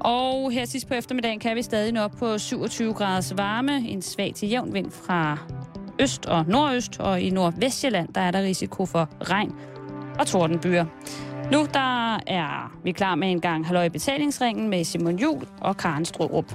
Og her sidst på eftermiddagen kan vi stadig nå op på 27 graders varme. En svag til jævn vind fra øst og nordøst, og i nordvestjylland, der er der risiko for regn og tordenbyer. Nu der er vi klar med en gang Halløj betalingsringen med Simon Jul og Karen Strørup.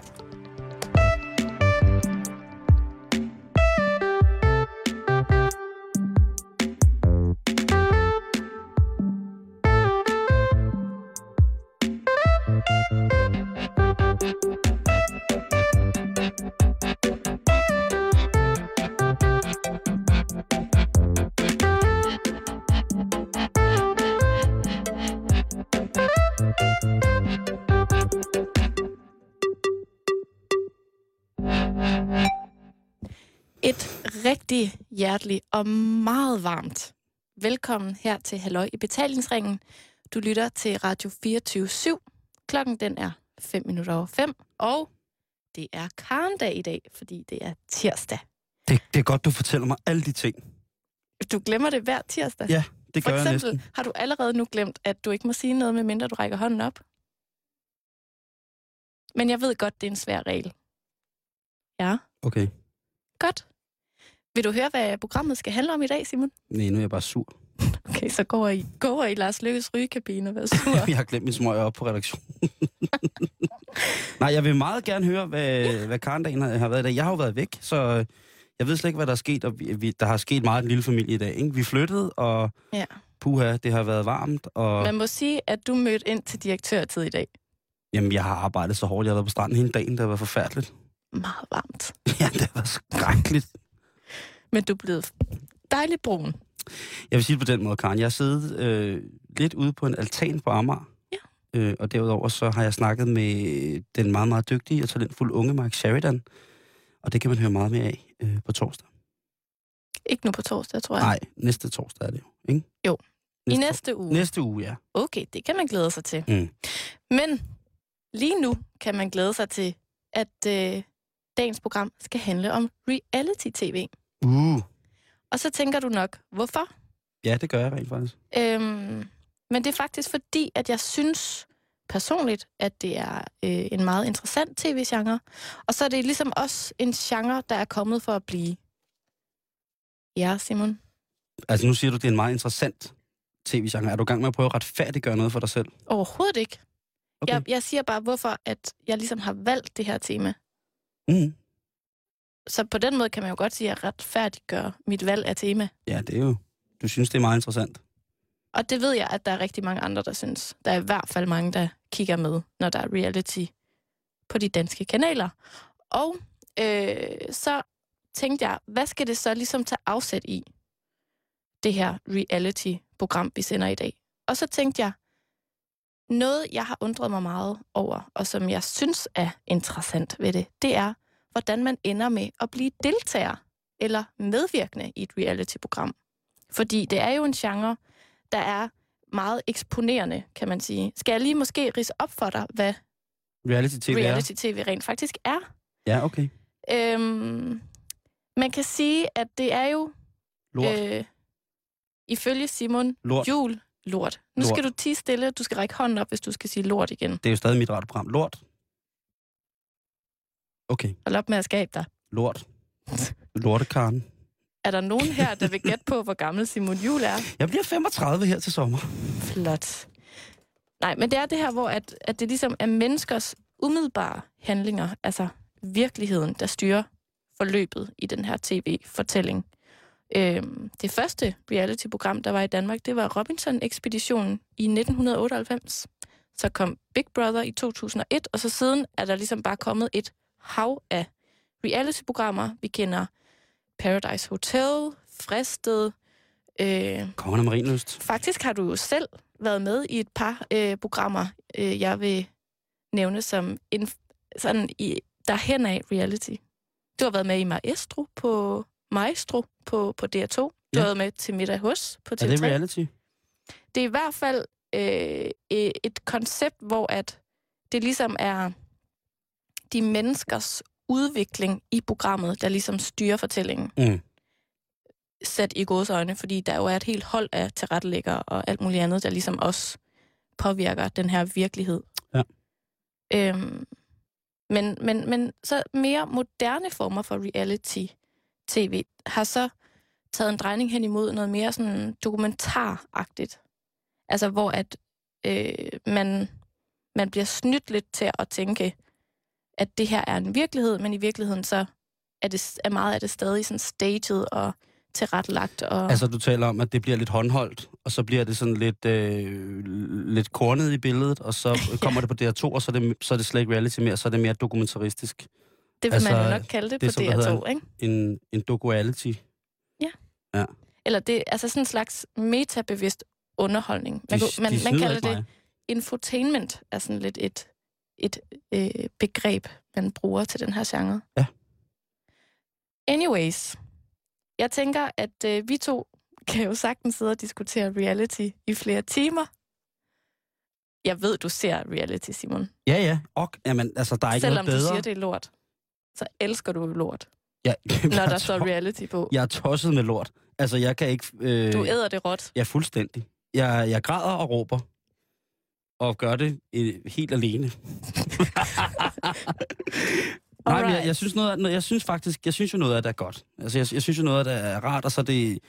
Rigtig hjerteligt og meget varmt velkommen her til Halløj i betalingsringen. Du lytter til Radio 24 /7. Klokken den er 5 minutter over 5, og det er Karendag i dag, fordi det er tirsdag. Det, det er godt, du fortæller mig alle de ting. Du glemmer det hver tirsdag. Ja, det For gør jeg eksempel næsten. har du allerede nu glemt, at du ikke må sige noget, medmindre du rækker hånden op. Men jeg ved godt, det er en svær regel. Ja, Okay. godt. Vil du høre, hvad programmet skal handle om i dag, Simon? Nej, nu er jeg bare sur. Okay, så går I, går I Lars Lykkes rygekabine og vær sur. Jeg har glemt min smøger op på redaktionen. Nej, jeg vil meget gerne høre, hvad, hvad Karendagen har været i dag. Jeg har jo været væk, så jeg ved slet ikke, hvad der er sket. Og vi, vi, der har sket meget i den lille familie i dag. Ikke? Vi flyttede, og Ja. puha, det har været varmt. Og Man må sige, at du mødte ind til direktørtid i dag. jamen, jeg har arbejdet så hårdt. Jeg har været på stranden hele dagen. Det har været forfærdeligt. Meget varmt. Ja, det har været skrækkeligt. Men du er blevet dejligt brun. Jeg vil sige det på den måde, Karen. Jeg har siddet øh, lidt ude på en altan på Amager. Ja. Øh, og derudover så har jeg snakket med den meget, meget dygtige og talentfulde unge Mark Sheridan. Og det kan man høre meget mere af øh, på torsdag. Ikke nu på torsdag, tror jeg. Nej, næste torsdag er det jo, ikke? Jo. I Næste, næste uge. næste uge, ja. Okay, det kan man glæde sig til. Mm. Men lige nu kan man glæde sig til, at øh, dagens program skal handle om reality-tv. Uh. Og så tænker du nok, hvorfor? Ja, det gør jeg rent faktisk. Øhm, men det er faktisk fordi, at jeg synes personligt, at det er øh, en meget interessant tv-genre. Og så er det ligesom også en genre, der er kommet for at blive. Ja, Simon. Altså nu siger du, det er en meget interessant tv-genre. Er du i gang med at prøve at retfærdiggøre noget for dig selv? Overhovedet ikke. Okay. Jeg, jeg siger bare, hvorfor at jeg ligesom har valgt det her tema. Mm. Så på den måde kan man jo godt sige, at jeg retfærdiggør mit valg af tema. Ja, det er jo... Du synes, det er meget interessant. Og det ved jeg, at der er rigtig mange andre, der synes. Der er i hvert fald mange, der kigger med, når der er reality på de danske kanaler. Og øh, så tænkte jeg, hvad skal det så ligesom tage afsæt i, det her reality-program, vi sender i dag? Og så tænkte jeg, noget, jeg har undret mig meget over, og som jeg synes er interessant ved det, det er, hvordan man ender med at blive deltager eller medvirkende i et reality-program. Fordi det er jo en genre, der er meget eksponerende, kan man sige. Skal jeg lige måske rise op for dig, hvad Reality-tv er... reality-tv rent faktisk er? Ja, okay. Øhm, man kan sige, at det er jo, Lort. øh, ifølge Simon Lort. Jul, lort. Nu Lort. skal du tige stille, du skal række hånden op, hvis du skal sige lort igen. Det er jo stadig mit radioprogram. Lort. Okay, Hold op med at skabe dig. lort. Lortekaren. Er der nogen her, der vil gætte på, hvor gammel Simon Jul er? Jeg bliver 35 her til sommer. Flot. Nej, men det er det her, hvor at, at det ligesom er menneskers umiddelbare handlinger, altså virkeligheden, der styrer forløbet i den her tv-fortælling. Øhm, det første reality-program, der var i Danmark, det var Robinson-ekspeditionen i 1998. Så kom Big Brother i 2001, og så siden er der ligesom bare kommet et hav af reality-programmer. Vi kender Paradise Hotel, Fristed, øh, Kongen af Marienlyst. Faktisk har du jo selv været med i et par øh, programmer, øh, jeg vil nævne som en, sådan i derhen af reality. Du har været med i Maestro på Maestro på, på DR2. Du Ja. har været med til middag hos på TV3. Er det reality? det er i hvert fald øh, et koncept, hvor at det ligesom er de menneskers udvikling i programmet, der ligesom styrer fortællingen. Mm. Sat i gods øjne, fordi der jo er et helt hold af tilrettelæggere og alt muligt andet, der ligesom også påvirker den her virkelighed. Ja. Øhm, men, men, men så mere moderne former for reality-tv har så taget en drejning hen imod noget mere sådan dokumentaragtigt. Altså hvor at øh, man, man bliver snydt lidt til at tænke, at det her er en virkelighed, men i virkeligheden så er, det, er meget af det stadig sådan staged og tilrettelagt. Og... Altså, du taler om, at det bliver lidt håndholdt, og så bliver det sådan lidt, øh, lidt kornet i billedet, og så kommer det på DR2, og så er det, så er det slet ikke reality mere, så er det mere dokumentaristisk. Det vil altså, man jo nok kalde det, det er på som, der hedder DR2, ikke? En, en docuality. Eller det altså sådan en slags metabevidst underholdning. Man, De- kunne, man, de man kalder det mig. infotainment, er sådan lidt et, et øh, begreb, man bruger til den her genre. Ja. Anyways, jeg tænker, at øh, vi to kan jo sagtens sidde og diskutere reality i flere timer. Jeg ved, du ser reality, Simon. Ja, ja. Og, jamen, altså, der er ikke Selvom noget du bedre. siger, det er lort, så elsker du lort, Ja, når der er står reality på. Jeg er tosset med lort. Altså, jeg kan ikke... Øh, Du æder det råt. Ja, fuldstændig. Jeg, jeg græder og råber. Og gør det øh, helt alene. Nej, men jeg, jeg, synes noget, jeg synes faktisk, jeg synes jo noget af det er godt. Altså, jeg, jeg synes jo noget af det er rart, og så er det,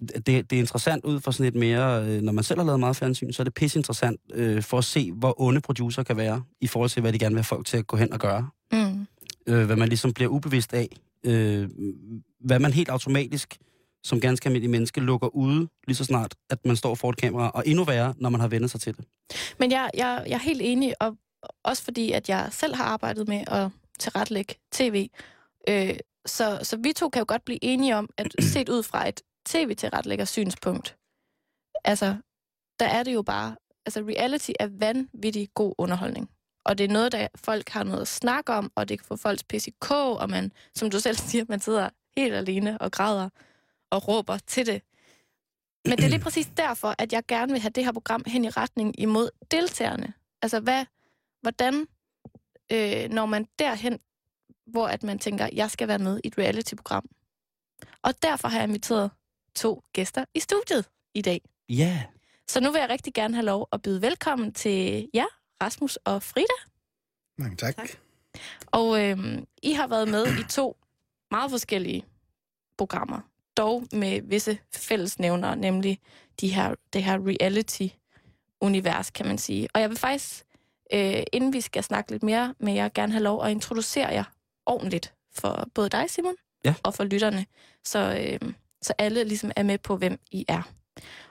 det, det er interessant ud fra sådan et mere, øh, når man selv har lavet meget fjernsyn, så er det pisse interessant øh, for at se, hvor onde producer kan være, i forhold til, hvad de gerne vil have folk til at gå hen og gøre. Mm. Øh, hvad man ligesom bliver ubevidst af. Øh, hvad man helt automatisk, som ganske almindelig menneske, lukker ude, lige så snart, at man står for et kamera, og endnu værre, når man har vendt sig til det. Men jeg, jeg, jeg er helt enig, og også fordi, at jeg selv har arbejdet med at tilrettelægge tv. Øh, så, så vi to kan jo godt blive enige om, at set ud fra et tv-tilrettelægger synspunkt, altså, der er det jo bare, altså reality er vanvittig god underholdning. Og det er noget, der folk har noget at snakke om, og det kan få folks PCK, og man, som du selv siger, man sidder helt alene og græder og råber til det. Men det er lige præcis derfor, at jeg gerne vil have det her program hen i retning imod deltagerne. Altså, hvad, hvordan øh, når man derhen, hvor at man tænker, jeg skal være med i et reality-program. Og derfor har jeg inviteret to gæster i studiet i dag. Ja, yeah. Så nu vil jeg rigtig gerne have lov at byde velkommen til jer, Rasmus og Frida. Mange tak. Tak. Og øh, I har været med i to meget forskellige programmer, dog med visse fællesnævnere, nemlig de her, det her reality-univers, kan man sige. Og jeg vil faktisk, øh, inden vi skal snakke lidt mere med jer, gerne have lov at introducere jer ordentligt for både dig, Simon, Ja. og for lytterne, så, øh, så alle ligesom er med på, hvem I er.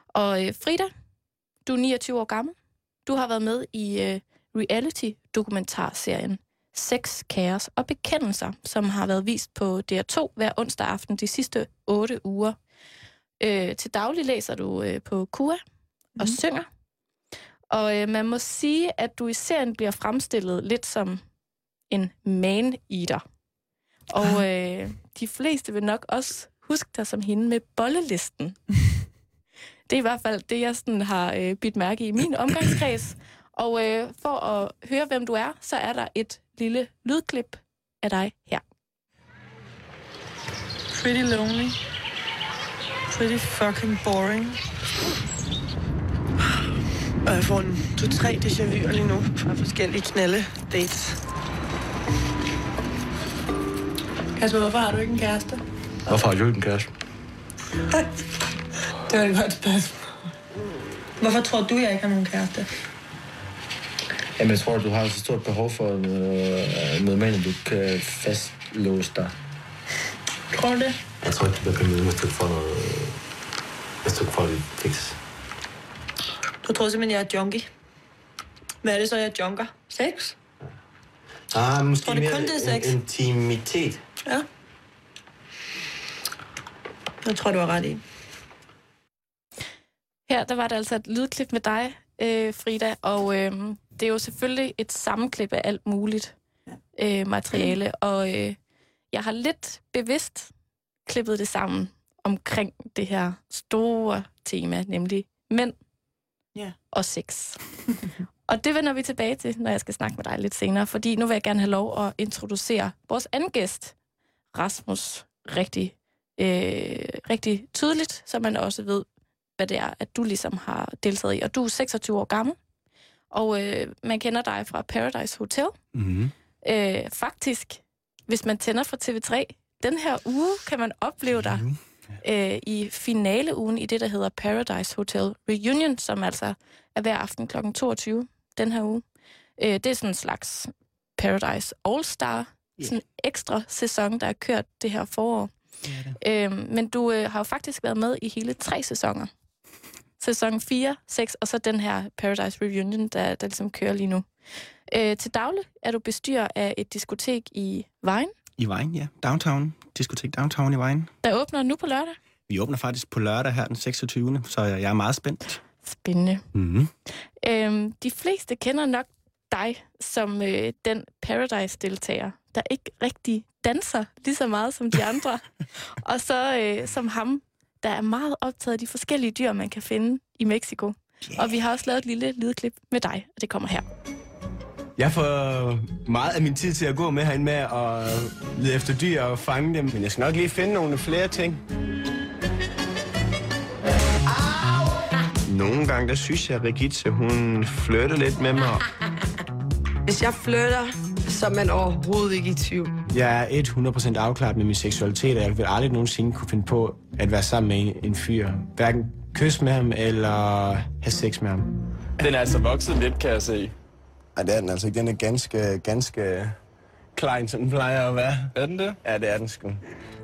Og øh, Frida, du er 29 år gammel. Du har været med i øh, reality-dokumentarserien Sex, Kaos og Bekendelser, som har været vist på DR2 hver onsdag aften de sidste otte uger. Øh, til daglig læser du øh, på KUA og Mhm. synger. Og øh, man må sige, at du i serien bliver fremstillet lidt som en man-eater. Og øh, de fleste vil nok også huske dig som hende med bollelisten. Det er i hvert fald det, jeg sådan har øh, bidt mærke i i min omgangskreds. Og øh, for at høre, hvem du er, så er der et lille lydklip af dig her. Pretty lonely. Pretty fucking boring. Og jeg får en to-tre déjà vu'er lige nu fra forskellige knalle dates. Kasper, hvorfor har du ikke en kæreste? Hvorfor har du ikke en kæreste? Det var et godt spørgsmål. Hvorfor tror du, jeg ikke har nogen kæreste? Jamen, jeg tror, du har så stort behov for noget, noget mand, at du kan fastlåse dig. Tror du det? Jeg tror ikke, du bliver kriminel, hvis du ikke får noget... Hvis du ikke får dit fix. Du tror simpelthen, jeg er junkie. Hvad er det så, jeg junker? Sex? Ah, måske Tror du mere kun, det er sex? in- intimitet. Ja. Jeg tror, du har ret i. Her der var der altså et lydklip med dig, øh, Frida, og øh, det er jo selvfølgelig et sammenklip af alt muligt øh, materiale, og øh, jeg har lidt bevidst klippet det sammen omkring det her store tema, nemlig mænd Ja. og sex. og det vender vi tilbage til, når jeg skal snakke med dig lidt senere, fordi nu vil jeg gerne have lov at introducere vores anden gæst, Rasmus, rigtig, øh, rigtig tydeligt, så man også ved, hvad det er, at du ligesom har deltaget i. Og du er 26 år gammel, Og øh, man kender dig fra Paradise Hotel. Mm-hmm. Øh, faktisk, hvis man tænder for TV3, den her uge kan man opleve dig øh, i finaleugen i det, der hedder Paradise Hotel Reunion, som altså er hver aften kl. 22 den her uge. Øh, det er sådan en slags Paradise All-Star, sådan en ekstra sæson, der er kørt det her forår. Øh, men du øh, har jo faktisk været med i hele tre sæsoner. Sæson 4, 6 og så den her Paradise Reunion, der, der ligesom kører lige nu. Øh, til daglig er du bestyrer af et diskotek i Vejen, I Vejen, ja. Downtown. Diskotek Downtown i Vejen. der åbner nu på lørdag. Vi åbner faktisk på lørdag her den 26. Så jeg er meget spændt. Spændende. Mm-hmm. Øhm, de fleste kender nok dig som øh, den Paradise-deltager, der ikke rigtig danser lige så meget som de andre. og så øh, som ham, der er meget optaget af de forskellige dyr, man kan finde i Mexico. Yeah. Og vi har også lavet et lille lydklip med dig, og det kommer her. Jeg får meget af min tid til at gå med herinde med at lede efter dyr og fange dem. Men jeg skal nok lige finde nogle flere ting. Nogle gange, der synes jeg, at Rigitte, hun flytter lidt med mig. Hvis jeg flytter, så er man overhovedet ikke i tvivl. Jeg er 100% afklaret med min seksualitet, og jeg vil aldrig nogensinde kunne finde på at være sammen med en, fyr. Hverken kysse med ham eller have sex med ham. Den er altså vokset lidt, kan jeg se. Nej, det er den altså ikke. Den er ganske, ganske klein, som den plejer at være. Er den det? Ja, det er den sgu.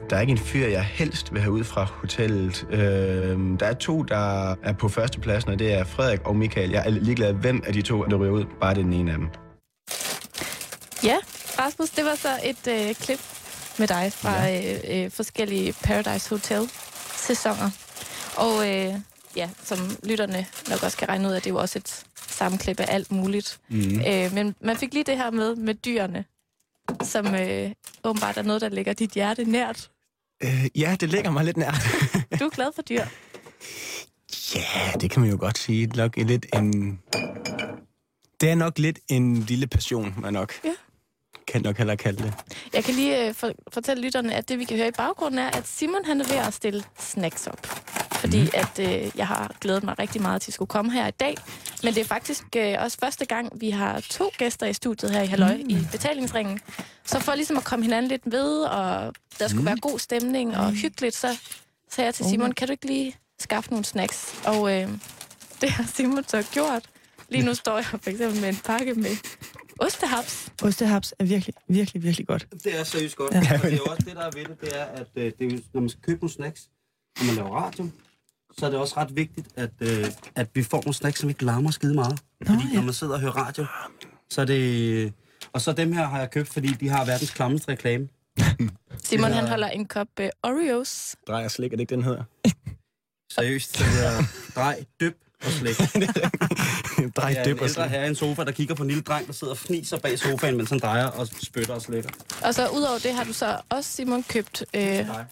Der er ikke en fyr, jeg helst vil have ud fra hotellet. Øh, der er to, der er på førstepladsen, og det er Frederik og Michael. Jeg er ligeglad, hvem af de to, der ryger ud. Bare det er den ene af dem. Ja, Rasmus, det var så et øh, klip med dig fra ja. øh, øh, forskellige Paradise Hotel-sæsoner. Og øh, ja, som lytterne nok også kan regne ud af, det er jo også et sammenklip af alt muligt. Mm. Øh, men man fik lige det her med med dyrene, som øh, åbenbart er noget, der ligger dit hjerte nært. Øh, ja, det ligger mig lidt nært. Du er glad for dyr. Ja, det kan man jo godt sige. Nok lidt en... Det er nok lidt en lille passion, man nok Ja. Kan nok heller kalde det. Jeg kan lige øh, for, fortælle lytterne, at det vi kan høre i baggrunden er, at Simon han er ved at stille snacks op. Fordi mm. at øh, jeg har glædet mig rigtig meget til at skulle komme her i dag. Men det er faktisk øh, også første gang, vi har to gæster i studiet her i Halløj mm. i betalingsringen. Så for ligesom at komme hinanden lidt ved, og der skulle mm. være god stemning og hyggeligt, så sagde jeg til Simon, kan du ikke lige skaffe nogle snacks? Og øh, det har Simon så gjort. Lige nu står jeg for eksempel med en pakke med ostehaps. Ostehaps er virkelig, virkelig, virkelig godt. Det er seriøst godt. Ja. Og det er jo også det, der er ved det, det er, at øh, det er når man skal købe nogle snacks, når man laver radio, så er det også ret vigtigt, at, øh, at vi får nogle snacks, som ikke larmer skide meget. Nå, fordi ja. når man sidder og hører radio, så er det... Og så dem her har jeg købt, fordi de har verdens klammeste reklame. Simon Ja. han holder en kop øh, Oreos. Drejer slik, er det ikke den hedder? Seriøst. Det hedder drej, dyb og slæk. Drej Det er en dyb og slik. herre i en sofa, der kigger på en lille dreng, der sidder og fniser bag sofaen, mens han drejer og spytter og slækker. Og så udover det har du så også, Simon, købt... Øh, Nej.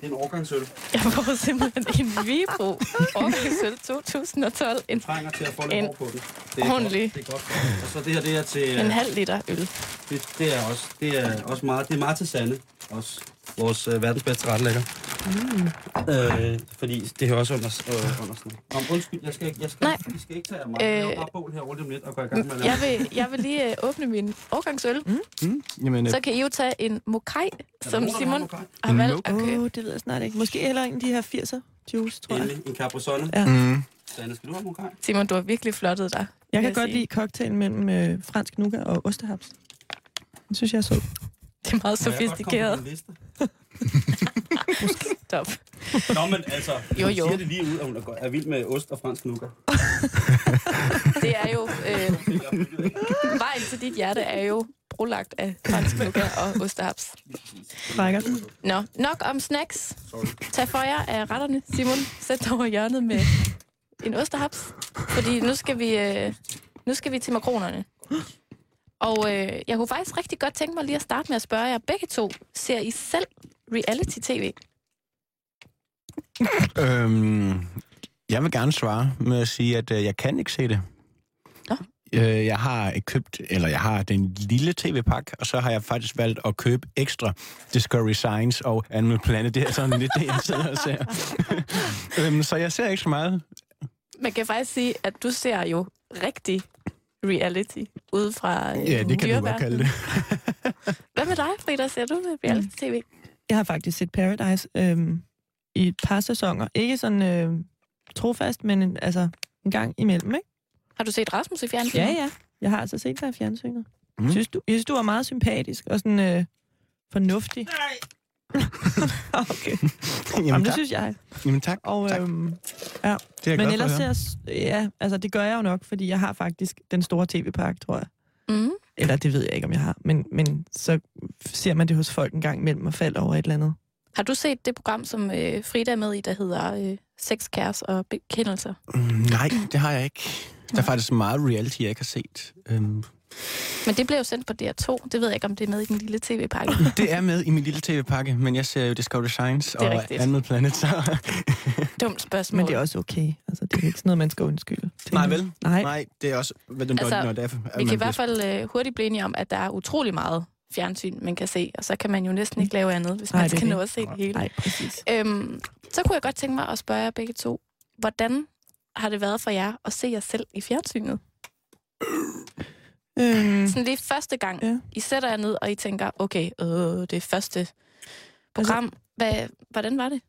Det er en årgangsøl. jeg får simpelthen en Vibro Årgangsøl 2012. En, Trænger til at få lidt En på det. Det er ordentlig- Godt, det er godt. Og så det her, det er til... en øh, halv liter øl. Det, det er også, det er også meget, det er meget til Sande, også vores øh, verdens bedste retlægger. Mm. Øh, fordi det hører også under, øh, under sådan Om, undskyld, jeg skal, jeg skal, Nej. I skal ikke tage af mig. Jeg Øh, laver bare bål her rundt om lidt og går i gang med at lave. Jeg vil, jeg vil lige øh, åbne min årgangsøl. Mm. Mm, jamen, øh, Så kan I jo tage en mokai, som nogen, Simon har noget har valgt at Åh, købe. oh, det ved jeg snart ikke. Måske heller en af de her 80'er juice, tror jeg. Endelig, en Capri-Sonne. Ja. mm, Sande, skal du have mokai? Simon, du har virkelig flottet dig. Jeg kan godt sige. lide cocktail mellem øh, fransk nougat og ostehaps. Det synes jeg er sød. Det er meget sofistikeret. liste? Stop. Nå, men altså, Jo, jo. siger det lige ud, at hun er, er vild med ost og fransk nougat. Det er jo... Øh, vejen til dit hjerte er jo brolagt af fransk nougat og ostehaps. Frækker. Nå, nok om snacks. Tag for jer af retterne. Simon, sæt dig over hjørnet med en osterhaps. Fordi nu skal vi, øh, nu skal vi til makronerne. Og øh, jeg kunne faktisk rigtig godt tænke mig lige at starte med at spørge jer begge to. Ser I selv reality-tv? øhm, jeg vil gerne svare med at sige, at øh, jeg kan ikke se det. Nå. Øh, jeg har købt, eller jeg har den lille tv-pakke, og så har jeg faktisk valgt at købe ekstra Discovery Science og Animal Planet. Det er sådan lidt det, jeg sidder og ser. øhm, så jeg ser ikke så meget. Man kan faktisk sige, at du ser jo rigtig reality ude fra øh, Ja, det kan du godt kalde det. Hvad med dig, Frida? Ser du reality-tv? Jeg har faktisk set Paradise øhm, i et par sæsoner. Ikke sådan øh, trofast, men en, altså en gang imellem, ikke? Har du set Rasmus i fjernsynet? Ja, ja. Jeg har altså set dig i fjernsynet. Mm. Mm. Synes du, jeg synes, du var meget sympatisk og sådan øh, fornuftig. Nej. okay. Jamen, Jamen, det tak. synes jeg. Jamen tak. Og, tak. øhm, ja. Det er jeg Men for ellers ser jeg, ja, altså det gør jeg jo nok, fordi jeg har faktisk den store tv-pakke, tror jeg. Mm. Eller det ved jeg ikke, om jeg har. Men, men så ser man det hos folk en gang imellem og falder over et eller andet. Har du set det program, som øh, Frida er med i, der hedder øh, Sex, Kæres og Bekendelser? Mm, nej, det har jeg ikke. Der er faktisk meget reality, jeg ikke har set. Øhm, Men det blev jo sendt på DR2. Det ved jeg ikke, om det er med i den lille tv-pakke. det er med i min lille tv-pakke, men jeg ser jo Discovery Science og rigtigt. Animal Planet, så... Dumt spørgsmål. Men det er også okay. Altså, det er ikke sådan noget, man skal undskylde. Nej, vel? Nej. Nej, det er også... Hvad, når, Altså, når det er, at Vi kan i hvert fald øh, hurtigt blive enige om, at der er utrolig meget fjernsyn, man kan se, og så kan man jo næsten ikke lave andet, hvis Nej, man skal nå at se det hele. Nej, præcis. Øhm, så kunne jeg godt tænke mig at spørge jer begge to, hvordan har det været for jer at se jer selv i fjernsynet? Øhm, Sådan lige første gang, Ja. I sætter jer ned, og I tænker, okay, øh, det er første program. Hvad, hvordan var det?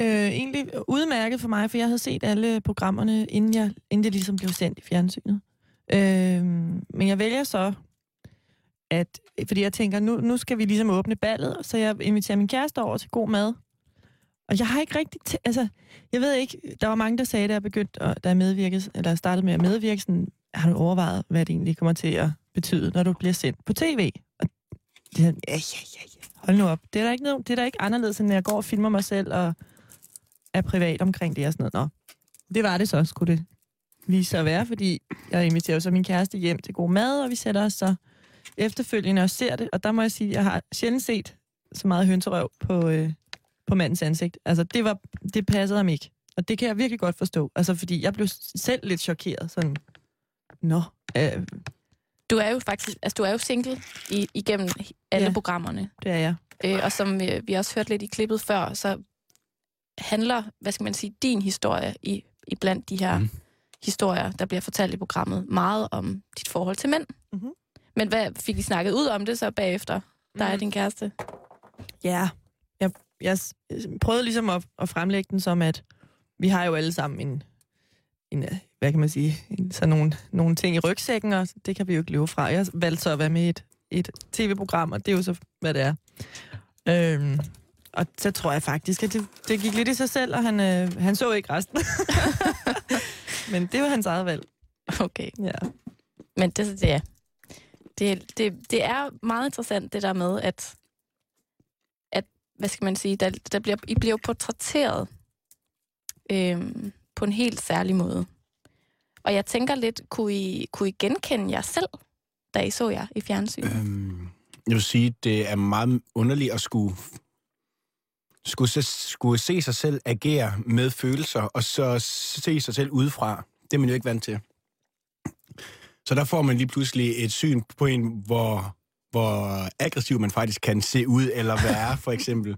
øh, egentlig udmærket for mig, for jeg havde set alle programmerne, inden, jeg, inden det ligesom blev sendt i fjernsynet. Øh, men jeg vælger så, at, fordi jeg tænker, nu, nu skal vi ligesom åbne ballet, så jeg inviterer min kæreste over til god mad. Og jeg har ikke rigtig... Tæ- altså, jeg ved ikke, der var mange, der sagde, da jeg begyndte, at, da jeg medvirkede, eller startede med at medvirke, sådan, har du overvejet, hvad det egentlig kommer til at betyde, når du bliver sendt på tv? Og det er, ja, ja, ja, ja. Hold nu op. Det er da ikke, noget, det er da ikke anderledes, end når jeg går og filmer mig selv og er privat omkring det og sådan noget. Nå, det var det så, skulle det vise sig at være, fordi jeg inviterer jo så min kæreste hjem til god mad, og vi sætter os så efterfølgende og ser det, og der må jeg sige, at jeg har sjældent set så meget hønserøv på, øh, på mandens ansigt. Altså, det, var, det passede ham ikke. Og det kan jeg virkelig godt forstå. Altså, fordi jeg blev selv lidt chokeret. Sådan, nå, øh, Du er jo faktisk altså, du er jo single i, igennem alle Ja. programmerne. det er jeg. Øh, og som øh, vi også hørte lidt i klippet før, så handler, hvad skal man sige, din historie i, i blandt de her Mhm. mm. historier, der bliver fortalt i programmet, meget om dit forhold til mænd. Mhm. Men hvad fik I snakket ud om det så bagefter, der er Mm. din kæreste? Ja, jeg, jeg s- prøvede ligesom at, at fremlægge den som, at vi har jo alle sammen en, en øh, hvad kan man sige, sådan nogle, nogle ting i rygsækken, og det kan vi jo ikke leve fra. Jeg valgte så at være med i et, et tv-program, og det er jo så, hvad det er. Øhm, og så tror jeg faktisk, at det, det gik lidt i sig selv, og han, øh, han så ikke resten. Men det var hans eget valg. Okay. Ja. Men det, det, er, det, det, det er meget interessant, det der med, at, at hvad skal man sige, der, der bliver, I bliver portrætteret øhm, på en helt særlig måde. Og jeg tænker lidt, kunne I, kunne I genkende jer selv, da I så jer i fjernsynet? Øhm, jeg vil sige, det er meget underligt at skulle, skulle, se, skulle se sig selv agere med følelser, og så se sig selv udefra. Det er man jo ikke vant til. Så der får man lige pludselig et syn på en, hvor, hvor aggressiv man faktisk kan se ud, eller være, for eksempel.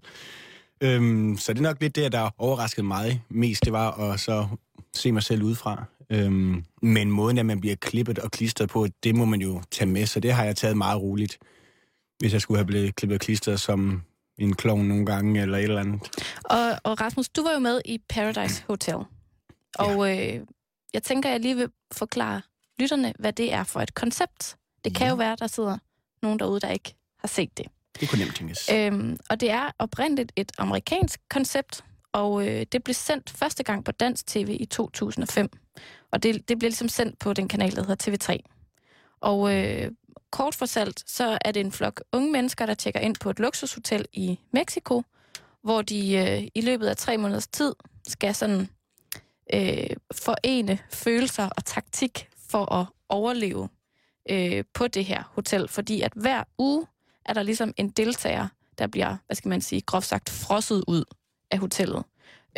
øhm, så det er nok lidt det, der overraskede mig mest, det var at så se mig selv udefra. Øhm, men måden, at man bliver klippet og klistret på, det må man jo tage med, så det har jeg taget meget roligt. Hvis jeg skulle have blevet klippet og klistret som en klovn nogle gange, eller et eller andet. Og, og Rasmus, du var jo med i Paradise Hotel. Og øh, jeg tænker, jeg lige vil forklare lytterne, hvad det er for et koncept. Det kan jo være, der sidder nogen derude, der ikke har set det. Det kunne nemt tænkes. Øhm, og det er oprindeligt et amerikansk koncept, og øh, det blev sendt første gang på dansk tv i 2005. Og det, det blev ligesom sendt på den kanal, der hedder TV3. Og øh, kort fortalt, så er det en flok unge mennesker, der tjekker ind på et luksushotel i Mexico, hvor de øh, i løbet af tre måneders tid skal sådan øh, forene følelser og taktik for at overleve øh, på det her hotel. Fordi at hver uge er der ligesom en deltager, der bliver, hvad skal man sige, groft sagt frosset ud af hotellet.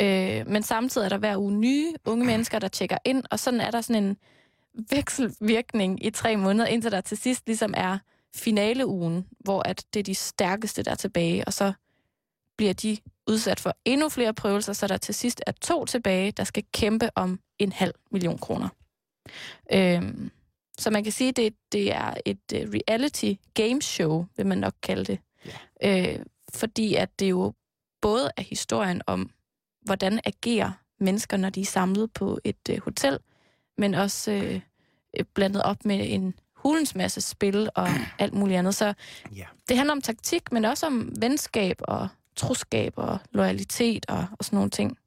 Øh, men samtidig er der hver uge nye unge mennesker, der tjekker ind, og sådan er der sådan en vekselvirkning i tre måneder, indtil der til sidst ligesom er finaleugen, hvor at det er de stærkeste, der er tilbage, og så bliver de udsat for endnu flere prøvelser, så der til sidst er to tilbage, der skal kæmpe om en halv million kroner. Øhm, så man kan sige, at det, det er et uh, reality game show, vil man nok kalde det. Yeah. Øh, fordi at det jo både er historien om, hvordan agerer mennesker, når de er samlet på et uh, hotel, men også uh, blandet op med en hulens masse spil og alt muligt andet. Så Ja. det handler om taktik, men også om venskab og troskab og loyalitet og, og sådan nogle ting.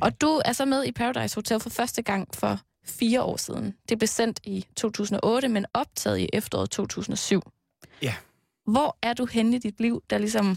Og du er så med i Paradise Hotel for første gang for fire år siden. Det blev sendt i 2008, men optaget i efteråret 2007. Ja. Hvor er du henne i dit liv, der ligesom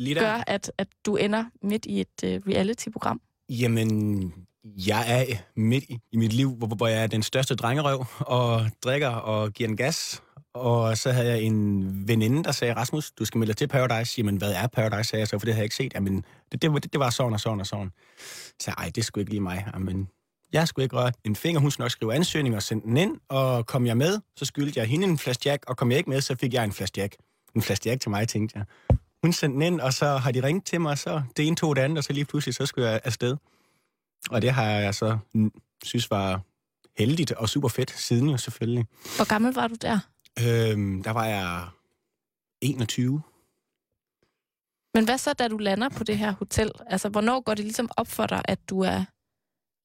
Lige der. gør, at, at du ender midt i et uh, reality-program? Jamen, jeg er midt i, i mit liv, hvor, hvor jeg er den største drengerøv, og drikker og giver en gas. Og så havde jeg en veninde, der sagde, Rasmus, du skal melde dig til Paradise. Jamen, hvad er Paradise, sagde jeg så, for det havde jeg ikke set. Jamen, det, det, var- det, var sådan og sådan og sådan. Så sagde jeg, ej, det skulle ikke lige mig. Jamen, jeg skulle ikke røre en finger. Hun skulle nok skrive ansøgning og sende den ind. Og kom jeg med, så skyldte jeg hende en flaske Jack, og kom jeg ikke med, så fik jeg en flaske Jack. En flaske Jack til mig, tænkte jeg. Hun sendte den ind, og så har de ringet til mig, og så det ene tog det andet, og så lige pludselig, så skulle jeg afsted. Og det har jeg så mm, synes var heldigt og super fedt siden jo selvfølgelig. Hvor gammel var du der? Øhm, der var jeg 21. Men hvad så, da du lander på det her hotel? Altså, hvornår går det ligesom op for dig, at du er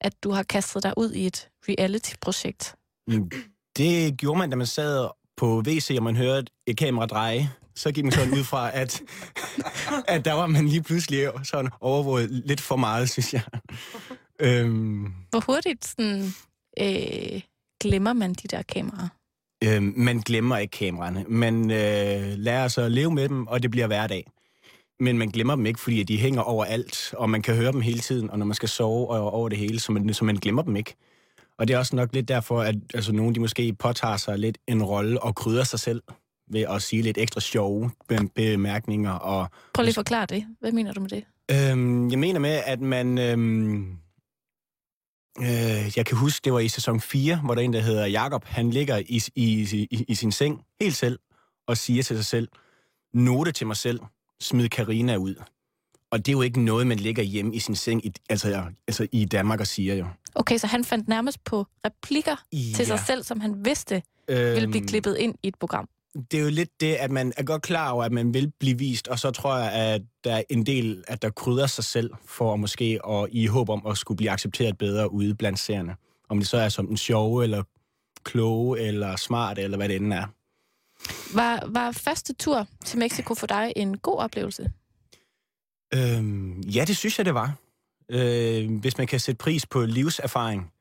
at du har kastet dig ud i et reality-projekt? Men Det gjorde man, da man sad på WC, og man hørte et kamera dreje. Så gik man sådan ud fra, at, at der var man lige pludselig sådan overvåget lidt for meget, synes jeg. Øhm, Hvor hurtigt sådan, øh, glemmer man de der kameraer? øhm, man glemmer ikke kameraerne. Man øh, lærer sig at leve med dem, og det bliver hverdag. Men man glemmer dem ikke, fordi de hænger overalt, og man kan høre dem hele tiden, og når man skal sove og over det hele, så man, så man glemmer dem ikke. Og det er også nok lidt derfor, at altså, nogen de måske påtager sig lidt en rolle og krydder sig selv ved at sige lidt ekstra sjove be- bemærkninger. Og, Prøv lige at forklare det. Hvad mener du med det? øhm, jeg mener med, at man... Øhm, øh, jeg kan huske, det var i sæson 4, hvor der er en, der hedder Jakob. Han ligger i, i, i, i sin seng helt selv og siger til sig selv, note til mig selv, smid Karina ud. Og det er jo ikke noget, man ligger hjemme i sin seng, i, altså, altså i Danmark og siger jo. Okay, så han fandt nærmest på replikker Ja. til sig selv, som han vidste ville blive Øhm, klippet ind i et program. Det er jo lidt det, at man er godt klar over, at man vil blive vist, og så tror jeg, at der er en del, at der krydder sig selv for måske og i håb om at skulle blive accepteret bedre ude blandt seerne. Om det så er som den sjove, eller kloge, eller smart, eller hvad det end er. Var, var første tur til Mexico for dig en god oplevelse? Øhm, ja, det synes jeg, det var. Øh, hvis man kan sætte pris på livserfaring,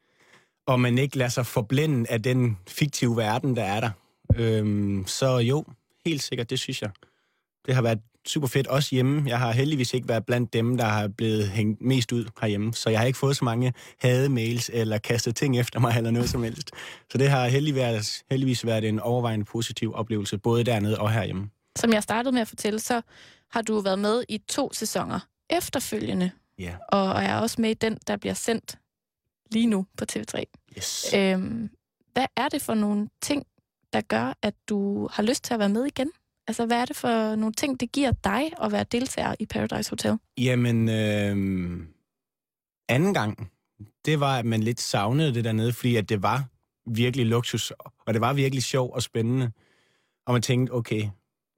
og man ikke lader sig forblænde af den fiktive verden, der er der. Øhm, så jo, helt sikkert, det synes jeg. Det har været super fedt, også hjemme. Jeg har heldigvis ikke været blandt dem, der har blevet hængt mest ud herhjemme, så jeg har ikke fået så mange hademails eller kastet ting efter mig eller noget som helst. Så det har heldigvis været, heldigvis været en overvejende positiv oplevelse, både dernede og herhjemme. Som jeg startede med at fortælle, så har du været med i to sæsoner efterfølgende, Ja. og er også med i den, der bliver sendt lige nu på TV3. Yes. Øhm, hvad er det for nogle ting, der gør, at du har lyst til at være med igen? Altså, hvad er det for nogle ting, det giver dig at være deltager i Paradise Hotel? Jamen, øh, anden gang, det var, at man lidt savnede det dernede, fordi at det var virkelig luksus, og det var virkelig sjov og spændende. Og man tænkte, okay,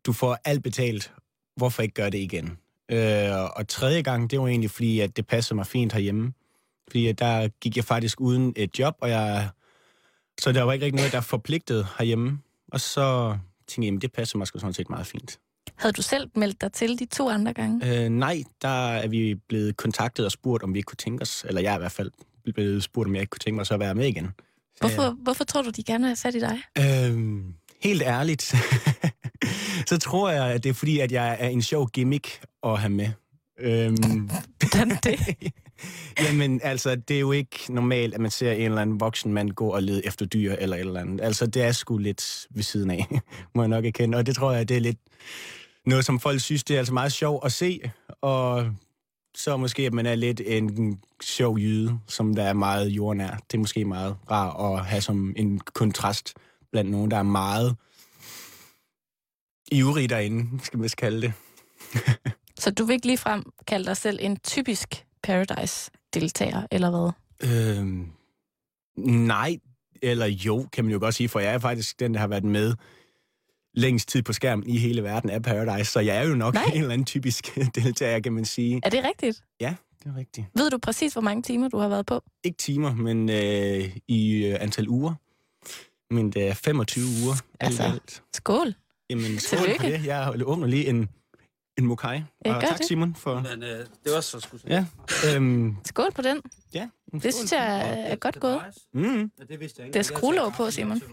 du får alt betalt, hvorfor ikke gøre det igen? Øh, og tredje gang, det var egentlig fordi, at det passede mig fint herhjemme. Fordi at der gik jeg faktisk uden et job, og jeg, så der var ikke rigtig noget, der forpligtede herhjemme. Og så tænkte jeg, jamen, det passer mig sgu sådan set meget fint. Havde du selv meldt dig til de to andre gange? Øh, nej, der er vi blevet kontaktet og spurgt, om vi ikke kunne tænke os, eller jeg er i hvert fald blevet spurgt, om jeg ikke kunne tænke mig så at være med igen. Hvorfor, hvorfor tror du, de gerne vil have sat i dig? Øhm, helt ærligt, så tror jeg, at det er fordi, at jeg er en sjov gimmick at have med. Øhm, Hvordan det? Jamen, altså, det er jo ikke normalt, at man ser en eller anden voksen mand gå og lede efter dyr eller et eller andet. Altså, det er sgu lidt ved siden af, må jeg nok erkende. Og det tror jeg, det er lidt noget, som folk synes, det er altså meget sjovt at se. Og så måske, at man er lidt en sjov jyde, som der er meget jordnær. Det er måske meget rart at have som en kontrast blandt nogen, der er meget ivrige derinde, skal man kalde det. Så du vil ikke ligefrem kalde dig selv en typisk Paradise-deltager, eller hvad? Øhm, nej, eller jo, kan man jo godt sige, for jeg er faktisk den, der har været med længst tid på skærmen i hele verden af Paradise, så jeg er jo nok Nej. en eller anden typisk deltager, kan man sige. Er det rigtigt? Ja, det er rigtigt. Ved du præcis, hvor mange timer du har været på? Ikke timer, men øh, i øh, antal uger. Men det er 25 uger. Altså, alt. Skål. Jamen, skål for Tillykke. det. Jeg åbner lige en, en mokai. Ja, Og tak, det. Simon, for... Men øh, det var så sgu Ja, øhm, Skål på den. ja. en Det skål. synes jeg er, er godt gået. Mm. Ja, det vidste jeg ikke. Det er skruelåg på, Simon.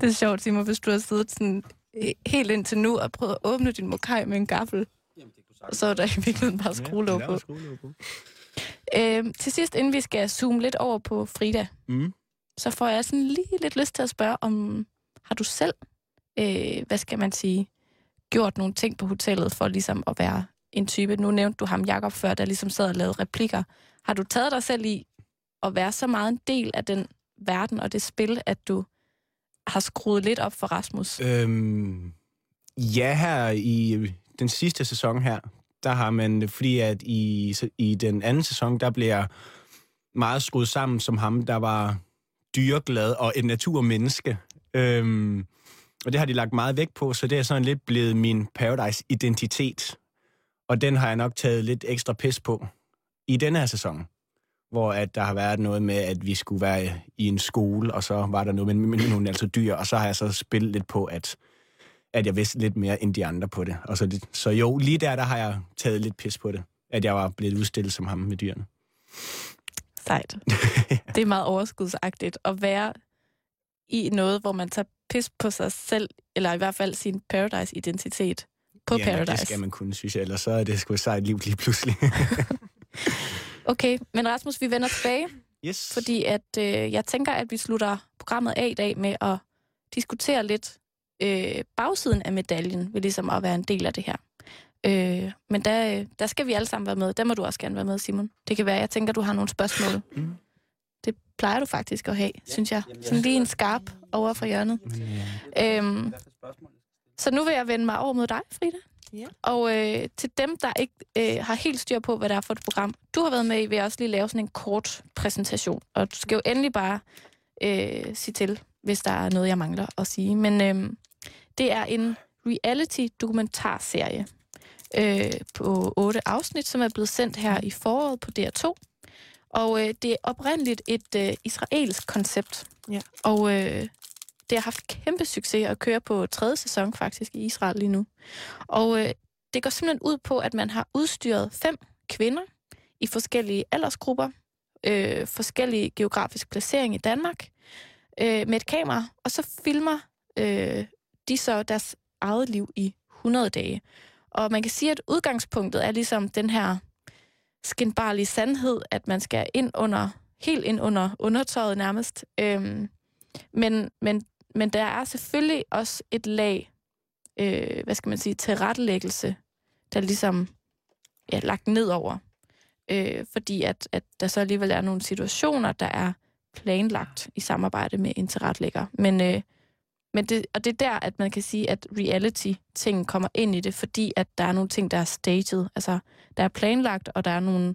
Det er sjovt, Simon, hvis du har siddet sådan øh, helt indtil nu og prøvet at åbne din mokai med en gaffel. Og så er der i virkeligheden bare skruelåg Ja, på. på. Øhm, til sidst, inden vi skal zoome lidt over på Frida, Mm. så får jeg sådan lige lidt lyst til at spørge, om har du selv, øh, hvad skal man sige, gjort nogle ting på hotellet for ligesom at være en type? Nu nævnte du ham, Jakob før, der ligesom sad og lavede replikker. Har du taget dig selv i at være så meget en del af den verden og det spil, at du har skruet lidt op for Rasmus? Øhm, ja, her i den sidste sæson her, der har man, fordi at i, i den anden sæson, der bliver meget skruet sammen som ham, der var dyreglad og et naturmenneske. Øhm, og det har de lagt meget vægt på, så det er sådan lidt blevet min Paradise-identitet. Og den har jeg nok taget lidt ekstra pis på i denne her sæson. Hvor at der har været noget med, at vi skulle være i en skole, og så var der noget med, med nogle altså dyr, og så har jeg så spillet lidt på, at, at jeg vidste lidt mere end de andre på det. Og så, så jo, lige der, der har jeg taget lidt pis på det. At jeg var blevet udstillet som ham med dyrene. Sejt. det er meget overskudsagtigt at være i noget, hvor man tager pis på sig selv, eller i hvert fald sin Paradise-identitet på ja, Paradise. det skal man kunne, synes jeg. Ellers så er det sgu et sejt liv lige pludselig. Okay, men Rasmus, vi vender tilbage, yes. fordi at øh, jeg tænker, at vi slutter programmet af i dag med at diskutere lidt øh, bagsiden af medaljen, ved ligesom at være en del af det her. Øh, men der, øh, der skal vi alle sammen være med. Der må du også gerne være med, Simon. Det kan være, jeg tænker, du har nogle spørgsmål. Mm. Plejer du faktisk at have, ja, synes jeg. Sådan lige en skarp over for hjørnet. Øhm, så nu vil jeg vende mig over mod dig, Frida. Ja. Og øh, til dem, der ikke øh, har helt styr på, hvad det er for et program, du har været med i, vil jeg også lige lave sådan en kort præsentation. Og du skal jo endelig bare øh, sige til, hvis der er noget, jeg mangler at sige. Men øh, det er en reality-dokumentarserie øh, på otte afsnit, som er blevet sendt her i foråret på DR2. Og øh, det er oprindeligt et øh, israelsk koncept. Ja. Og øh, det har haft kæmpe succes at køre på tredje sæson faktisk i Israel lige nu. Og øh, det går simpelthen ud på, at man har udstyret fem kvinder i forskellige aldersgrupper, øh, forskellige geografisk placering i Danmark, øh, med et kamera, og så filmer øh, de så deres eget liv i 100 dage. Og man kan sige, at udgangspunktet er ligesom den her skinbarlig sandhed, at man skal ind under, helt ind under undertøjet nærmest. Øhm, men, men, men der er selvfølgelig også et lag, øh, hvad skal man sige, tilrettelæggelse, der ligesom ja, lagt ned over. Øh, fordi at, at der så alligevel er nogle situationer, der er planlagt i samarbejde med en tilrettelægger. Men, øh, men det, og det er der, at man kan sige, at reality-ting kommer ind i det, fordi at der er nogle ting, der er staged. Altså, der er planlagt, og der er nogle...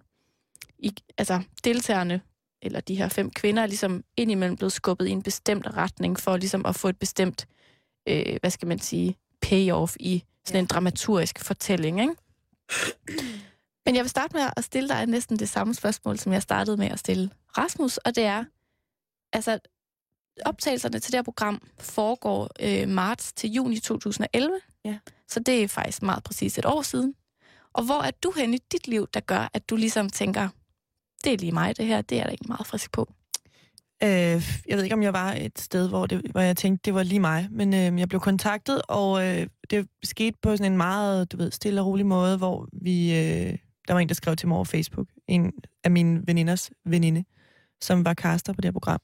I, altså, deltagerne, eller de her fem kvinder, er ligesom indimellem blevet skubbet i en bestemt retning, for ligesom at få et bestemt, øh, hvad skal man sige, payoff i sådan en dramaturgisk fortælling, ikke? Men jeg vil starte med at stille dig næsten det samme spørgsmål, som jeg startede med at stille Rasmus, og det er, altså, optagelserne til det her program foregår øh, marts til juni 2011. Ja. Så det er faktisk meget præcis et år siden. Og hvor er du hen i dit liv, der gør, at du ligesom tænker, det er lige mig det her, det er der ikke meget frisk på? Øh, jeg ved ikke, om jeg var et sted, hvor, det, hvor jeg tænkte, det var lige mig. Men øh, jeg blev kontaktet, og øh, det skete på sådan en meget, du ved, stille og rolig måde, hvor vi... Øh, der var en, der skrev til mig over Facebook. En af mine veninders veninde, som var caster på det her program.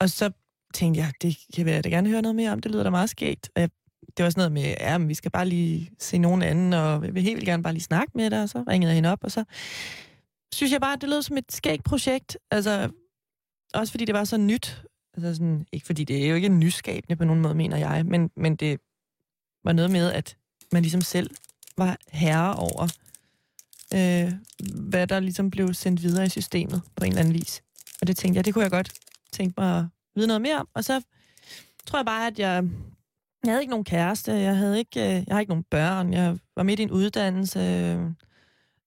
Og så tænkte jeg, det kan jeg da gerne høre noget mere om. Det lyder da meget skægt. Og jeg, det var sådan noget med, ja, men vi skal bare lige se nogen anden, og jeg vil helt vildt gerne bare lige snakke med dig. Og så ringede jeg hende op, og så synes jeg bare, at det lød som et skægt projekt. Altså, også fordi det var så nyt. Altså sådan, ikke fordi det er jo ikke nyskabende på nogen måde, mener jeg, men, men det var noget med, at man ligesom selv var herre over, øh, hvad der ligesom blev sendt videre i systemet på en eller anden vis. Og det tænkte jeg, det kunne jeg godt tænke mig at vide noget mere om. Og så tror jeg bare, at jeg, jeg havde ikke nogen kæreste, jeg havde ikke, øh, jeg har ikke nogen børn, jeg var midt i en uddannelse,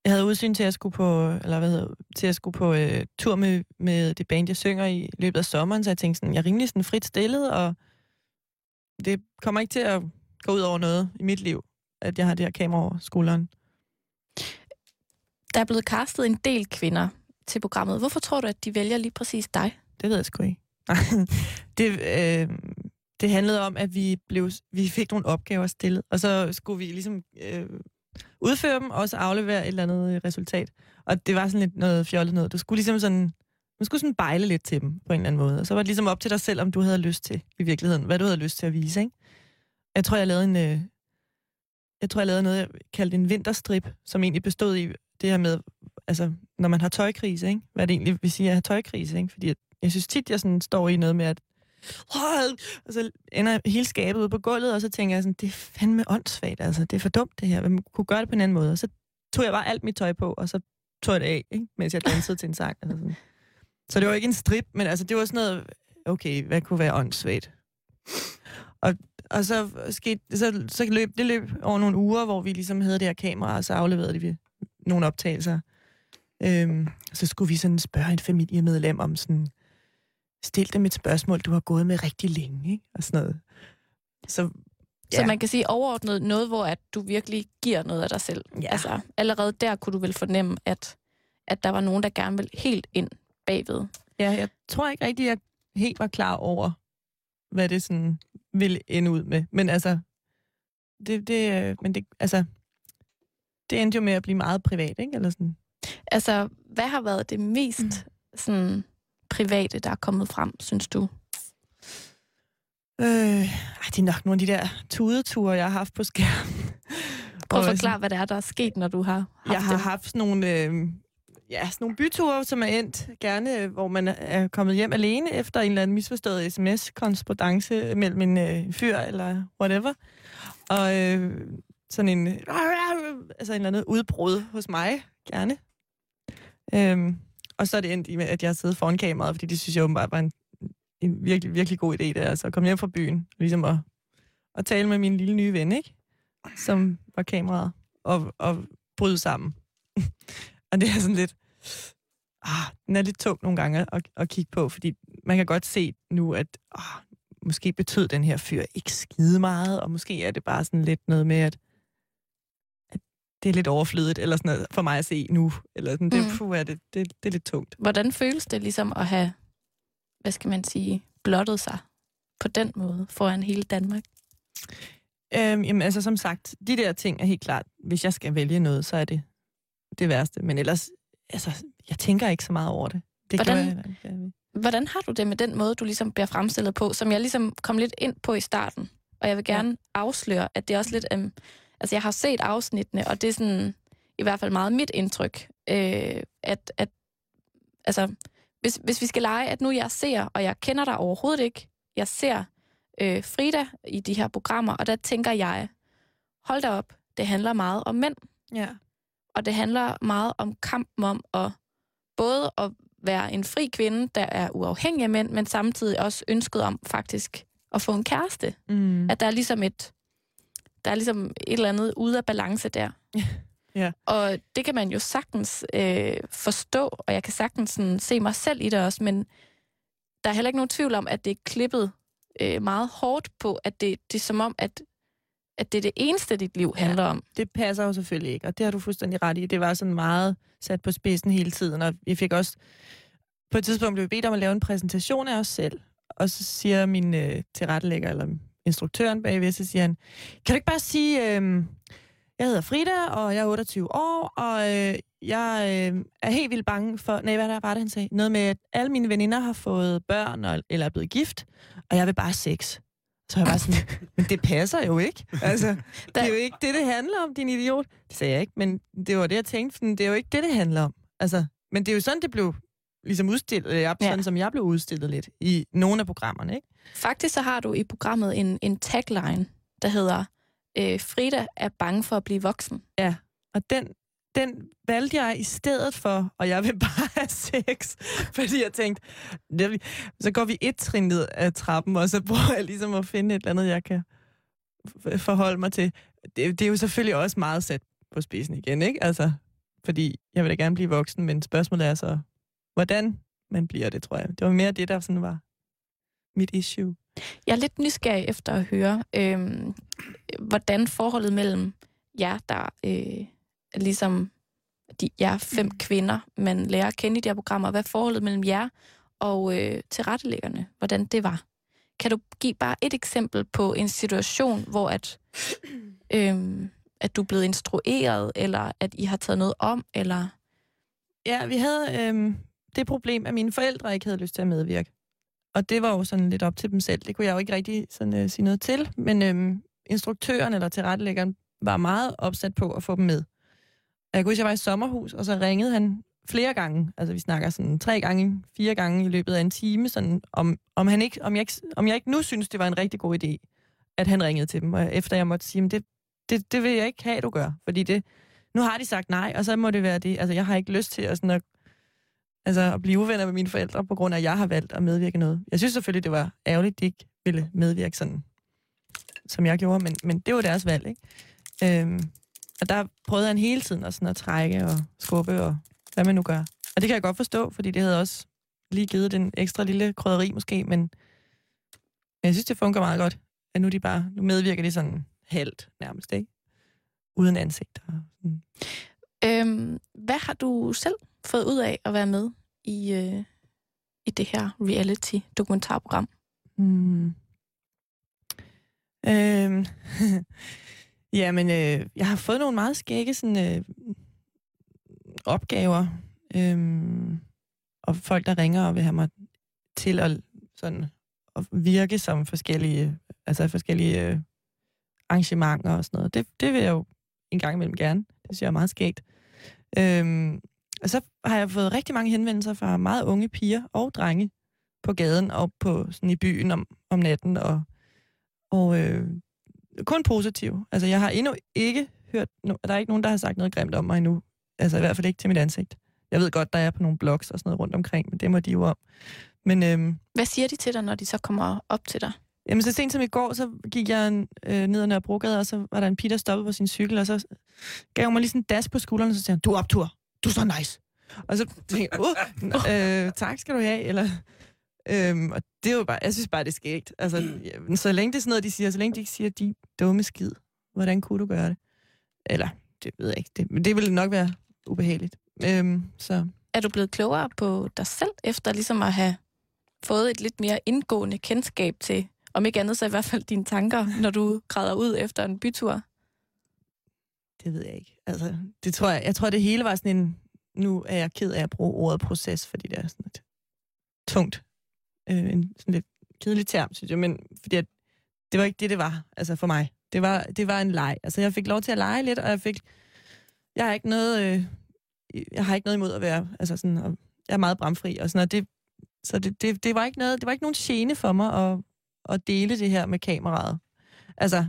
jeg havde udsyn til at skulle på, eller hvad hedder, til at skulle på øh, tur med, med det band, jeg synger i løbet af sommeren, så jeg tænkte sådan, jeg er rimelig sådan frit stillet, og det kommer ikke til at gå ud over noget i mit liv, at jeg har det her kamera over skulderen. Der er blevet castet en del kvinder til programmet. Hvorfor tror du, at de vælger lige præcis dig? Det ved jeg sgu ikke. det, øh, det handlede om, at vi, blev, vi fik nogle opgaver stillet, og så skulle vi ligesom øh, udføre dem, og så aflevere et eller andet øh, resultat. Og det var sådan lidt noget fjollet noget. Du skulle ligesom sådan, man skulle sådan bejle lidt til dem på en eller anden måde. Og så var det ligesom op til dig selv, om du havde lyst til, i virkeligheden, hvad du havde lyst til at vise, ikke? Jeg tror, jeg lavede en, øh, jeg tror, jeg lavede noget, jeg kaldte en vinterstrip, som egentlig bestod i det her med, altså, når man har tøjkrise, ikke? Hvad det egentlig vil sige at have tøjkrise, ikke? Fordi at jeg synes tit, jeg sådan står i noget med, at og så ender hele skabet ude på gulvet, og så tænker jeg sådan, det er fandme åndssvagt, altså, det er for dumt det her, man kunne gøre det på en anden måde. Og så tog jeg bare alt mit tøj på, og så tog jeg det af, ikke? mens jeg dansede til en sang. Altså sådan. Så det var ikke en strip, men altså, det var sådan noget, okay, hvad kunne være åndssvagt? Og, og så, skete, så, så løb det løb over nogle uger, hvor vi ligesom havde det her kamera, og så afleverede vi nogle optagelser. Øhm, så skulle vi sådan spørge et familiemedlem om sådan, stil dem et spørgsmål, du har gået med rigtig længe, ikke? og sådan noget. Så, ja. så man kan sige overordnet noget, hvor at du virkelig giver noget af dig selv. Ja. Altså, allerede der kunne du vel fornemme, at, at der var nogen, der gerne ville helt ind bagved. Ja, jeg tror ikke rigtig, jeg helt var klar over, hvad det sådan ville ende ud med. Men altså, det, det, men det, altså, det endte jo med at blive meget privat, ikke? Eller sådan. Altså, hvad har været det mest mm. sådan, private, der er kommet frem, synes du? Øh, det er nok nogle af de der tudeture, jeg har haft på skærmen. Prøv at forklare, hvad det er, der er sket, når du har haft Jeg har det. haft sådan nogle, øh, ja, sådan nogle byture, som er endt gerne, hvor man er kommet hjem alene efter en eller anden misforstået sms-korrespondence mellem en øh, fyr eller whatever. Og øh, sådan en, altså en eller anden udbrud hos mig, gerne. Øhm, og så er det endt i med, at jeg har siddet foran kameraet, fordi det synes jeg åbenbart var en, en virkelig, virkelig god idé, det er altså at komme hjem fra byen, ligesom at, at tale med min lille nye ven, ikke? Som var kameraet, og, og bryde sammen. og det er sådan lidt... Ah, den er lidt tung nogle gange at, at kigge på, fordi man kan godt se nu, at ah, måske betød den her fyr ikke skide meget, og måske er det bare sådan lidt noget med, at det er lidt overflødigt, eller sådan noget, for mig at se nu. Eller sådan, det, Mm. puh, er det, det, det er lidt tungt. Hvordan føles det ligesom at have, hvad skal man sige, blottet sig på den måde foran hele Danmark? Øhm, jamen, altså som sagt, de der ting er helt klart, hvis jeg skal vælge noget, så er det det værste. Men ellers, altså, jeg tænker ikke så meget over det. det Hvordan- jeg ikke. Hvordan har du det med den måde, du ligesom bliver fremstillet på, som jeg ligesom kom lidt ind på i starten? Og jeg vil gerne ja. afsløre, at det er også lidt... Um, altså, jeg har set afsnittene, og det er sådan i hvert fald meget mit indtryk, øh, at, at altså, hvis, hvis vi skal lege, at nu jeg ser, og jeg kender dig overhovedet ikke, jeg ser øh, Frida i de her programmer, og der tænker jeg, hold da op, det handler meget om mænd. Ja. Og det handler meget om kampen om at både at være en fri kvinde, der er uafhængig af mænd, men samtidig også ønsket om faktisk at få en kæreste. Mm. At der er ligesom et, der er ligesom et eller andet ude af balance der. Ja. Og det kan man jo sagtens øh, forstå, og jeg kan sagtens sådan, se mig selv i det også, men der er heller ikke nogen tvivl om, at det er klippet øh, meget hårdt på, at det, det er som om, at, at det er det eneste, dit liv handler om. Det passer jo selvfølgelig ikke, og det har du fuldstændig ret i. Det var sådan meget sat på spidsen hele tiden, og vi fik også... På et tidspunkt blev vi bedt om at lave en præsentation af os selv, og så siger min øh, tilrettelægger, eller instruktøren bagved, så siger han, kan du ikke bare sige, øh, jeg hedder Frida, og jeg er 28 år, og øh, jeg øh, er helt vildt bange for... Nej, hvad der var det, han sagde? Noget med, at alle mine veninder har fået børn, og, eller er blevet gift, og jeg vil bare sex. Så jeg var sådan, men det passer jo ikke. Altså, det er jo ikke det, det handler om, din idiot. Det sagde jeg ikke, men det var det, jeg tænkte. Sådan, det er jo ikke det, det handler om. Altså, men det er jo sådan, det blev ligesom udstillet, eller jeg, sådan som jeg blev udstillet lidt i nogle af programmerne, ikke? Faktisk så har du i programmet en, en tagline, der hedder øh, Frida er bange for at blive voksen. Ja, og den, den valgte jeg i stedet for, og jeg vil bare have sex, fordi jeg tænkte, så går vi et trin ned af trappen, og så prøver jeg ligesom at finde et eller andet, jeg kan forholde mig til. Det, det er jo selvfølgelig også meget sat på spidsen igen, ikke? Altså, fordi jeg vil da gerne blive voksen, men spørgsmålet er så, hvordan man bliver det, tror jeg. Det var mere det, der sådan var mit issue. Jeg er lidt nysgerrig efter at høre, øh, hvordan forholdet mellem jer, der øh, ligesom de, jer fem kvinder, man lærer at kende i de her programmer, hvad forholdet mellem jer og øh, tilrettelæggerne, hvordan det var. Kan du give bare et eksempel på en situation, hvor at, øh, at du er blevet instrueret, eller at I har taget noget om, eller... Ja, vi havde øhm, det problem, at mine forældre ikke havde lyst til at medvirke. Og det var jo sådan lidt op til dem selv. Det kunne jeg jo ikke rigtig sådan, øh, sige noget til. Men øhm, instruktøren eller tilrettelæggeren var meget opsat på at få dem med. Jeg kunne huske, jeg var i sommerhus, og så ringede han flere gange. Altså, vi snakker sådan tre gange, fire gange i løbet af en time, sådan, om, om, han ikke, om, jeg ikke, om jeg ikke nu synes, det var en rigtig god idé, at han ringede til dem. Og efter jeg måtte sige, "Men det, det, det vil jeg ikke have, du gør. Fordi det, nu har de sagt nej, og så må det være det. Altså, jeg har ikke lyst til at, sådan at, altså, at blive uvenner med mine forældre, på grund af, at jeg har valgt at medvirke noget. Jeg synes selvfølgelig, det var ærgerligt, de ikke ville medvirke sådan, som jeg gjorde, men, men det var deres valg, ikke? Øhm, og der prøvede han hele tiden at, sådan at trække og skubbe, og hvad man nu gør. Og det kan jeg godt forstå, fordi det havde også lige givet den ekstra lille krydderi måske, men, men jeg synes, det fungerer meget godt, at nu, de bare, nu medvirker de sådan halvt nærmest, ikke? Uden ansigt. Og sådan. Øhm, hvad har du selv fået ud af at være med i, øh, i det her reality-dokumentarprogram? Mm. Øhm. Jamen, øh, jeg har fået nogle meget skægge sådan, øh, opgaver. øh, og folk, der ringer og vil have mig til at, sådan, at virke som forskellige, altså forskellige øh, arrangementer og sådan noget. Det, det vil jeg jo en gang imellem gerne. Det synes jeg er meget skægt. Øhm, og så har jeg fået rigtig mange henvendelser fra meget unge piger og drenge på gaden og på sådan i byen om, om natten. Og, og øh, kun positiv. Altså, jeg har endnu ikke hørt... No, der er ikke nogen, der har sagt noget grimt om mig endnu. Altså, i hvert fald ikke til mit ansigt. Jeg ved godt, der er på nogle blogs og sådan noget rundt omkring, men det må de jo om. Men øhm, Hvad siger de til dig, når de så kommer op til dig? Jamen, så sent som i går, så gik jeg øh, ned ad Nørrebrogade, og så var der en pige, der stoppede på sin cykel, og så gav hun mig lige sådan en das på skulderen, og så sagde hun, du er optur, du er så nice. Og så tænkte jeg, uh, øh, tak skal du have, eller... Øhm, og det er jo bare, jeg synes bare, det er skægt. Altså, så længe det er sådan noget, de siger, så længe de ikke siger, de dumme skid, hvordan kunne du gøre det? Eller, det ved jeg ikke, det, men det ville nok være ubehageligt. Øhm, så Er du blevet klogere på dig selv, efter ligesom at have fået et lidt mere indgående kendskab til, om ikke andet så i hvert fald dine tanker, når du græder ud efter en bytur? Det ved jeg ikke. Altså, det tror jeg, jeg tror, det hele var sådan en, nu er jeg ked af at bruge ordet proces, fordi det er sådan et tungt, øh, en sådan lidt kedelig term, synes jeg, men fordi at, det var ikke det, det var, altså for mig. Det var, det var en leg. Altså, jeg fik lov til at lege lidt, og jeg fik, jeg har ikke noget, øh, jeg har ikke noget imod at være, altså sådan, og jeg er meget bramfri, og sådan og Det, så det, det, det, var ikke noget, det var ikke nogen gene for mig at, at dele det her med kameraet. Altså,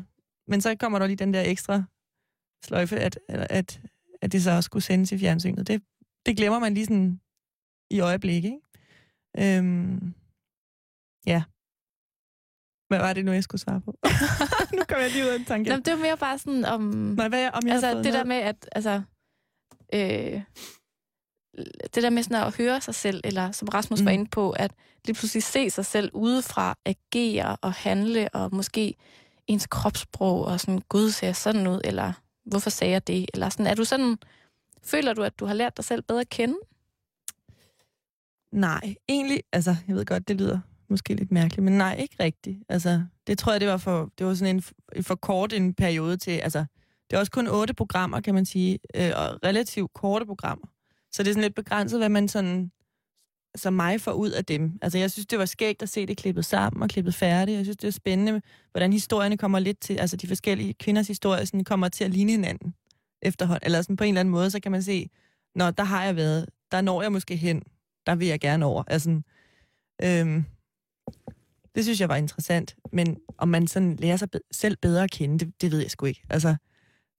men så kommer der lige den der ekstra sløjfe, at, at, at det så også skulle sendes i fjernsynet. Det, det glemmer man lige sådan i øjeblikket, ikke? Øhm, ja. Hvad var det nu, jeg skulle svare på? nu kommer jeg lige ud af en tanke. Nå, det var mere bare sådan om... Nej, hvad, om jeg altså, det der noget? med, at... Altså, øh, det der med sådan at høre sig selv, eller som Rasmus mm. var inde på, at lige pludselig se sig selv udefra, agere og handle, og måske ens kropssprog, og sådan, gud, ser jeg sådan ud, eller hvorfor sagde jeg det? Eller sådan, er du sådan, føler du, at du har lært dig selv bedre at kende? Nej, egentlig, altså, jeg ved godt, det lyder måske lidt mærkeligt, men nej, ikke rigtigt. Altså, det tror jeg, det var for, det var sådan en, en for kort en periode til, altså, det er også kun otte programmer, kan man sige, øh, og relativt korte programmer. Så det er sådan lidt begrænset, hvad man sådan, som mig får ud af dem. Altså, jeg synes, det var skægt at se det klippet sammen og klippet færdigt. Jeg synes, det er spændende, hvordan historierne kommer lidt til, altså de forskellige kvinders historier sådan, kommer til at ligne hinanden efterhånden. Eller sådan på en eller anden måde, så kan man se, når der har jeg været, der når jeg måske hen, der vil jeg gerne over. Altså, øhm, Det synes jeg var interessant. Men om man sådan lærer sig be- selv bedre at kende, det, det ved jeg sgu ikke. Altså,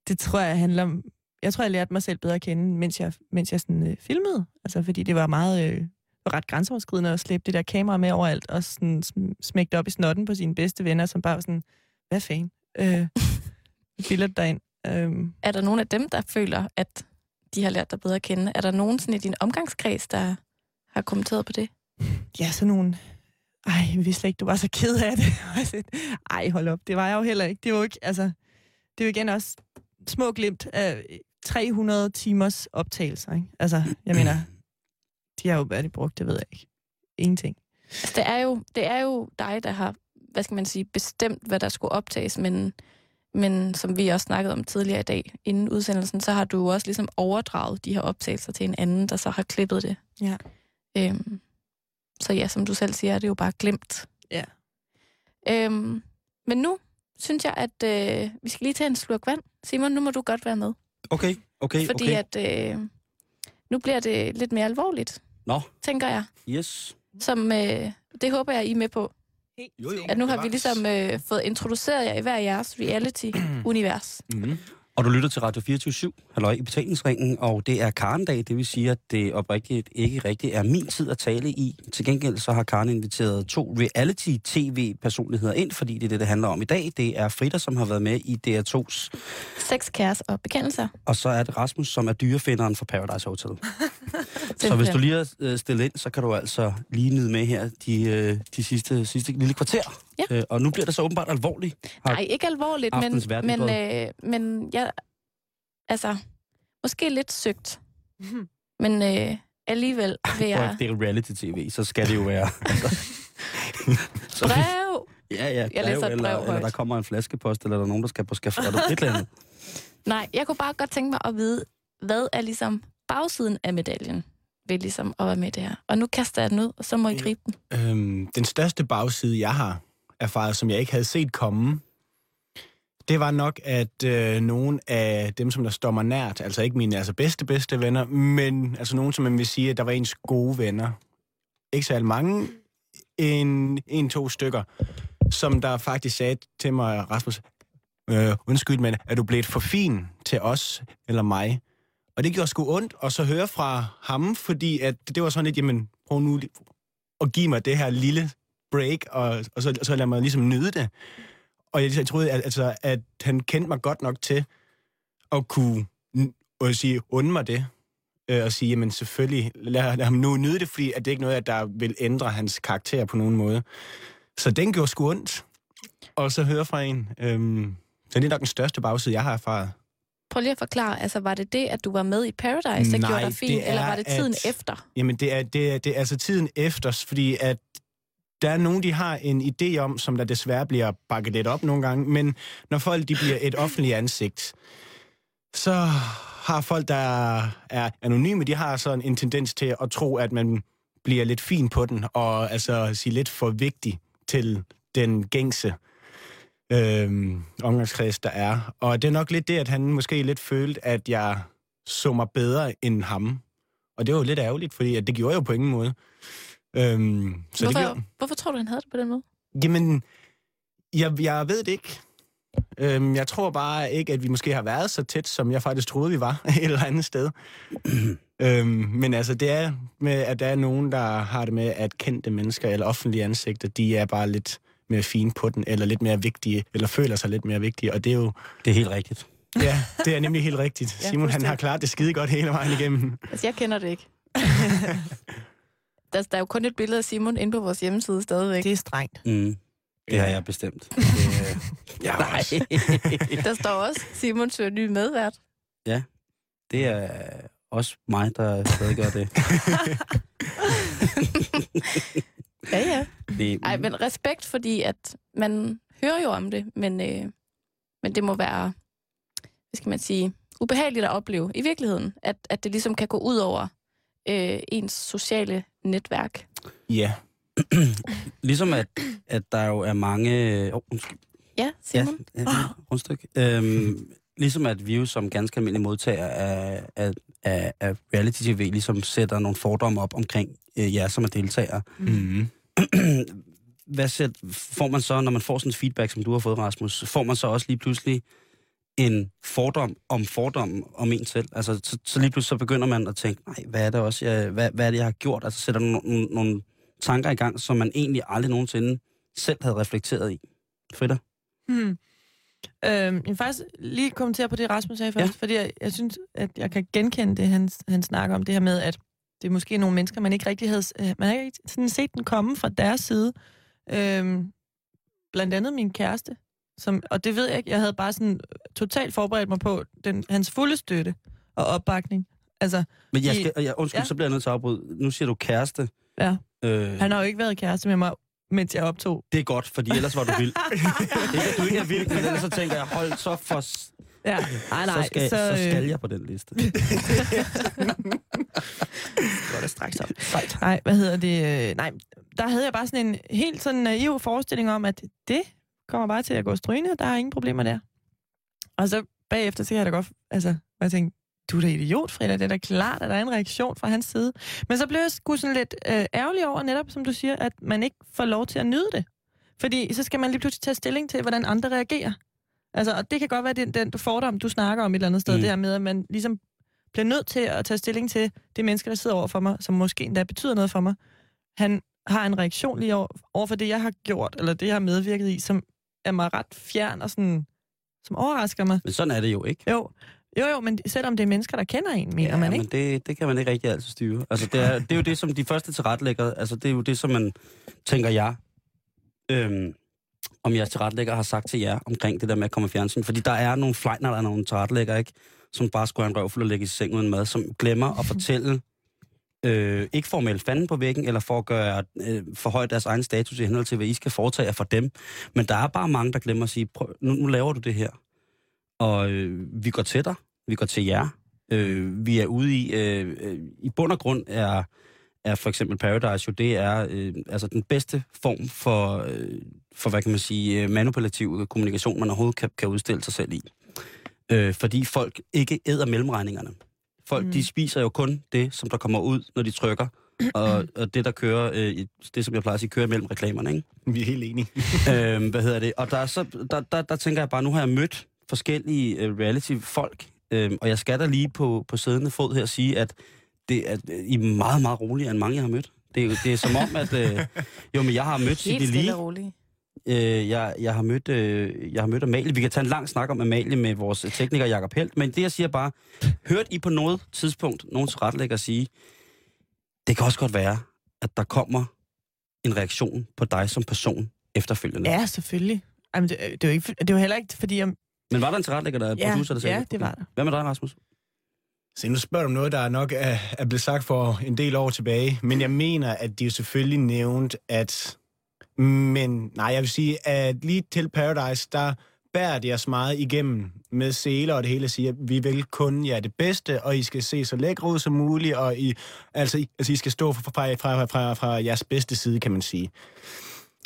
det tror jeg handler om... Jeg tror, jeg lærte mig selv bedre at kende, mens jeg, mens jeg sådan, øh, filmede. Altså, fordi det var meget... Øh, var ret grænseoverskridende at slæbe det der kamera med overalt, og sådan sm- smægte op i snotten på sine bedste venner, som bare var sådan, hvad fanden? Øh, billeder derind. Øhm, Er der nogen af dem, der føler, at de har lært dig bedre at kende? Er der nogen sådan i din omgangskreds, der har kommenteret på det? ja, sådan nogle... Ej, jeg vidste slet ikke, du var så ked af det. Sagde, Ej, hold op, det var jeg jo heller ikke. Det var jo ikke, altså... Det er jo igen også små glimt af 300 timers optagelser, ikke? Altså, jeg mener, de har jo været brugt, det ved jeg ikke. Ingenting. Altså, det, er jo, det er jo dig, der har, hvad skal man sige, bestemt, hvad der skulle optages, men, men som vi også snakkede om tidligere i dag, inden udsendelsen, så har du jo også ligesom overdraget de her optagelser til en anden, der så har klippet det. Ja. Øhm, så ja, som du selv siger, er det jo bare glemt. Ja. Øhm, men nu synes jeg, at øh, vi skal lige tage en slurk vand. Simon, nu må du godt være med. Okay, okay, fordi okay. at øh, nu bliver det lidt mere alvorligt, Nå, tænker jeg. yes. Som, øh, det håber jeg, I er med på. Jo, jo, At nu har vi ligesom øh, fået introduceret jer i hver jeres reality-univers. Mm. Og du lytter til Radio 24 halløj i betalingsringen, og det er Karen-dag, det vil sige, at det oprigtigt ikke rigtigt er min tid at tale i. Til gengæld så har Karen inviteret to reality-tv-personligheder ind, fordi det er det, det handler om i dag. Det er Frida, som har været med i DR2's, Sex, kæres og bekendelser. og så er det Rasmus, som er dyrefinderen for Paradise Hotel. så hvis du lige er øh, stillet ind, så kan du altså lige nyde med her de, øh, de sidste, sidste lille kvarter. Ja. Øh, og nu bliver det så åbenbart alvorligt. Nej, ikke alvorligt, men, men, øh, men jeg... Altså, måske lidt søgt. Men øh, alligevel vil jeg... Det er reality-tv, så skal det jo være... så, Brev! Ja, ja. Jeg læser eller, brev eller højt. der kommer en flaskepost, eller der er nogen, der skal på skafottet. Et eller andet. Nej, jeg kunne bare godt tænke mig at vide, hvad er ligesom bagsiden af medaljen ved ligesom at være med det her. Og nu kaster jeg den ud, og så må I gribe den. Øhm, den største bagside, jeg har erfaret, som jeg ikke havde set komme, det var nok, at øh, nogle af dem, som der står mig nært, altså ikke mine altså bedste, bedste venner, men altså nogen, som man vil sige, at der var ens gode venner. Ikke så mange, en, en to stykker, som der faktisk sagde til mig, Rasmus, øh, undskyld, men er du blevet for fin til os eller mig? Og det gjorde sgu ondt at så høre fra ham, fordi at det var sådan lidt, jamen, prøv nu at give mig det her lille break, og, og så, så lad mig ligesom nyde det. Og jeg, jeg troede, at, altså, at han kendte mig godt nok til at kunne at sige, unde mig det. Øh, og sige, jamen selvfølgelig, lad, lad ham nu nyde det, fordi at det er ikke noget, at der vil ændre hans karakter på nogen måde. Så den gjorde sgu ondt. Og så høre fra en. Øhm, så det er nok den største bagside, jeg har erfaret. Prøv lige at forklare, altså var det det, at du var med i Paradise, der Nej, gjorde dig fin, det er, eller var det tiden at- efter? Jamen, det er, det, er, det er altså tiden efter, fordi at der er nogen, de har en idé om, som der desværre bliver bakket lidt op nogle gange, men når folk de bliver et offentligt ansigt, så har folk, der er anonyme, de har sådan en tendens til at tro, at man bliver lidt fin på den, og altså sige lidt for vigtig til den gængse øh, omgangskreds, der er. Og det er nok lidt det, at han måske lidt følte, at jeg så mig bedre end ham. Og det var jo lidt ærgerligt, fordi at det gjorde jeg jo på ingen måde. Øhm, så det Hvorfor, gjorde, hvorfor tror du, han havde det på den måde? jamen, jeg, jeg ved det ikke. Øhm, jeg tror bare ikke, at vi måske har været så tæt, som jeg faktisk troede, vi var et eller andet sted. øhm, men altså, det er med, at der er nogen, der har det med, at kendte mennesker eller offentlige ansigter, de er bare lidt mere fine på den, eller lidt mere vigtige, eller føler sig lidt mere vigtige, og det er jo... Det er helt rigtigt. Ja, det er nemlig helt rigtigt. Ja, Simon, han har klaret det skide godt hele vejen igennem. Altså, jeg kender det ikke. der, der er jo kun et billede af Simon inde på vores hjemmeside stadigvæk. Det er strengt. Mm. Det har jeg bestemt. Det, øh, jeg har Nej. Der står også, Simon søger ny medvært. ja, det er også mig, der stadig gør det. Ja, ja. det Ej, men respekt, fordi at man hører jo om det, men, øh, men det må være, hvad skal man sige, ubehageligt at opleve i virkeligheden, at, at det ligesom kan gå ud over øh, ens sociale netværk. Ja. Ligesom at, at der jo er mange... Oh, undskyld. Ja, Simon? Ja, ja rundstykke. Øhm, ligesom at vi jo som ganske almindelige modtagere af, af, af, af reality-tv ligesom sætter nogle fordomme op omkring øh, jer som er deltagere. Mm. hvad ser, får man så, når man får sådan feedback, som du har fået, Rasmus, får man så også lige pludselig en fordom om fordommen om en selv? Altså, så, så lige pludselig så begynder man at tænke, nej, hvad er det også, jeg, hvad, hvad er det, jeg har gjort? Altså, sætter nogle, nogle, tanker i gang, som man egentlig aldrig nogensinde selv havde reflekteret i. Frida? Hmm. Øhm, jeg vil faktisk lige kommentere på det, Rasmus sagde først, ja. fordi jeg, jeg synes, at jeg kan genkende det, han, han snakker om, det her med, at det er måske nogle mennesker, man ikke rigtig havde, øh, man har ikke sådan set den komme fra deres side. Øhm, blandt andet min kæreste, som, og det ved jeg ikke, jeg havde bare sådan totalt forberedt mig på den, hans fulde støtte og opbakning. Altså, Men jeg skal, jeg, undskyld, Ja. så bliver jeg nødt til at afbryde. Nu siger du kæreste. Ja. Øh, Han har jo ikke været kæreste med mig, mens jeg optog. det er godt, fordi ellers var du vild. ikke, at du ikke er vild, men ellers så tænker jeg, hold så for... s- Ja, nej, nej. så, skal, så, så, så øh, skal jeg på den liste. går det straks op. Nej, hvad hedder det? øh, Nej, der havde jeg bare sådan en helt sådan naiv forestilling om, at det kommer bare til at gå strygende, der er ingen problemer der. Og så bagefter, så kan jeg da godt, altså, jeg tænkte, du er da idiot, Frida, det er da klart, at der er en reaktion fra hans side. Men så blev jeg sgu sådan lidt øh, ærgerlig over, netop som du siger, at man ikke får lov til at nyde det. Fordi så skal man lige pludselig tage stilling til, hvordan andre reagerer. Altså, og det kan godt være den, den fordom, du snakker om et eller andet sted, mm. det her med, at man ligesom bliver nødt til at tage stilling til det menneske, der sidder over for mig, som måske endda betyder noget for mig. Han har en reaktion lige over, over for det, jeg har gjort, eller det, jeg har medvirket i, som er mig ret fjern og sådan, som overrasker mig. Men sådan er det jo ikke. Jo, jo, jo, men selvom det er mennesker, der kender en, mener ja, man, men ikke? det, det kan man ikke rigtig altid styre. Altså, det, er, det er jo det, som de første tilrettelægger, altså det er jo det, som man, tænker jeg, øhm, om jeres tilrettelægger har sagt til jer omkring det der med at komme i fjernsyn. Fordi der er nogle flejner, der er nogle tilrettelægger, ikke? Som bare skulle have en røvfuld og lægge i seng uden mad, som glemmer at fortælle, øh, ikke for at melde fanden på væggen, eller for at gøre, øh, forhøje deres egen status i henhold til, hvad I skal foretage for dem. Men der er bare mange, der glemmer at sige, prøv, nu, nu laver du det her. Og øh, vi går til dig, vi går til jer. Øh, vi er ude i, øh, øh, i bund og grund er, er for eksempel Paradise jo, det er øh, altså den bedste form for, øh, for hvad kan man sige, øh, manipulativ kommunikation, man overhovedet kan, kan udstille sig selv i. Øh, fordi folk ikke æder mellemregningerne. Folk, mm. de spiser jo kun det, som der kommer ud, når de trykker, og, og det, der kører, øh, det som jeg plejer at sige, kører mellem reklamerne, ikke? Vi er helt enige. øhm, hvad hedder det? Og der, er så, der, der, der tænker jeg bare, nu har jeg mødt forskellige øh, reality-folk, øhm, og jeg skal da lige på, på siddende fod her sige, at det er, I er meget, meget roligere end mange, jeg har mødt. Det er, det er som om, at... Øh, jo, men jeg har mødt Helt stille Lee. Øh, jeg, jeg, har mødt, øh, jeg har mødt Amalie. Vi kan tage en lang snak om Amalie med vores tekniker Jakob Helt, men det jeg siger bare, hørte I på noget tidspunkt nogen tilrettelægger sige, det kan også godt være, at der kommer en reaktion på dig som person efterfølgende. Ja, selvfølgelig. Jamen, det, det, er jo ikke, det er jo heller ikke, fordi jeg... Men var der en tilrettelægger, der er Ja, producer, der sagde ja, det var der. Hvad med dig, Rasmus? Så nu spørger du om noget, der nok er, er blevet sagt for en del år tilbage. Men jeg mener, at de jo selvfølgelig nævnt, at... Men nej, jeg vil sige, at lige til Paradise, der bærer de os meget igennem med seler og det hele siger, vi vil kun jer det bedste, og I skal se så lækre ud som muligt, og I, altså, I- altså, I skal stå fra, fra, fra, fra, fra jeres bedste side, kan man sige.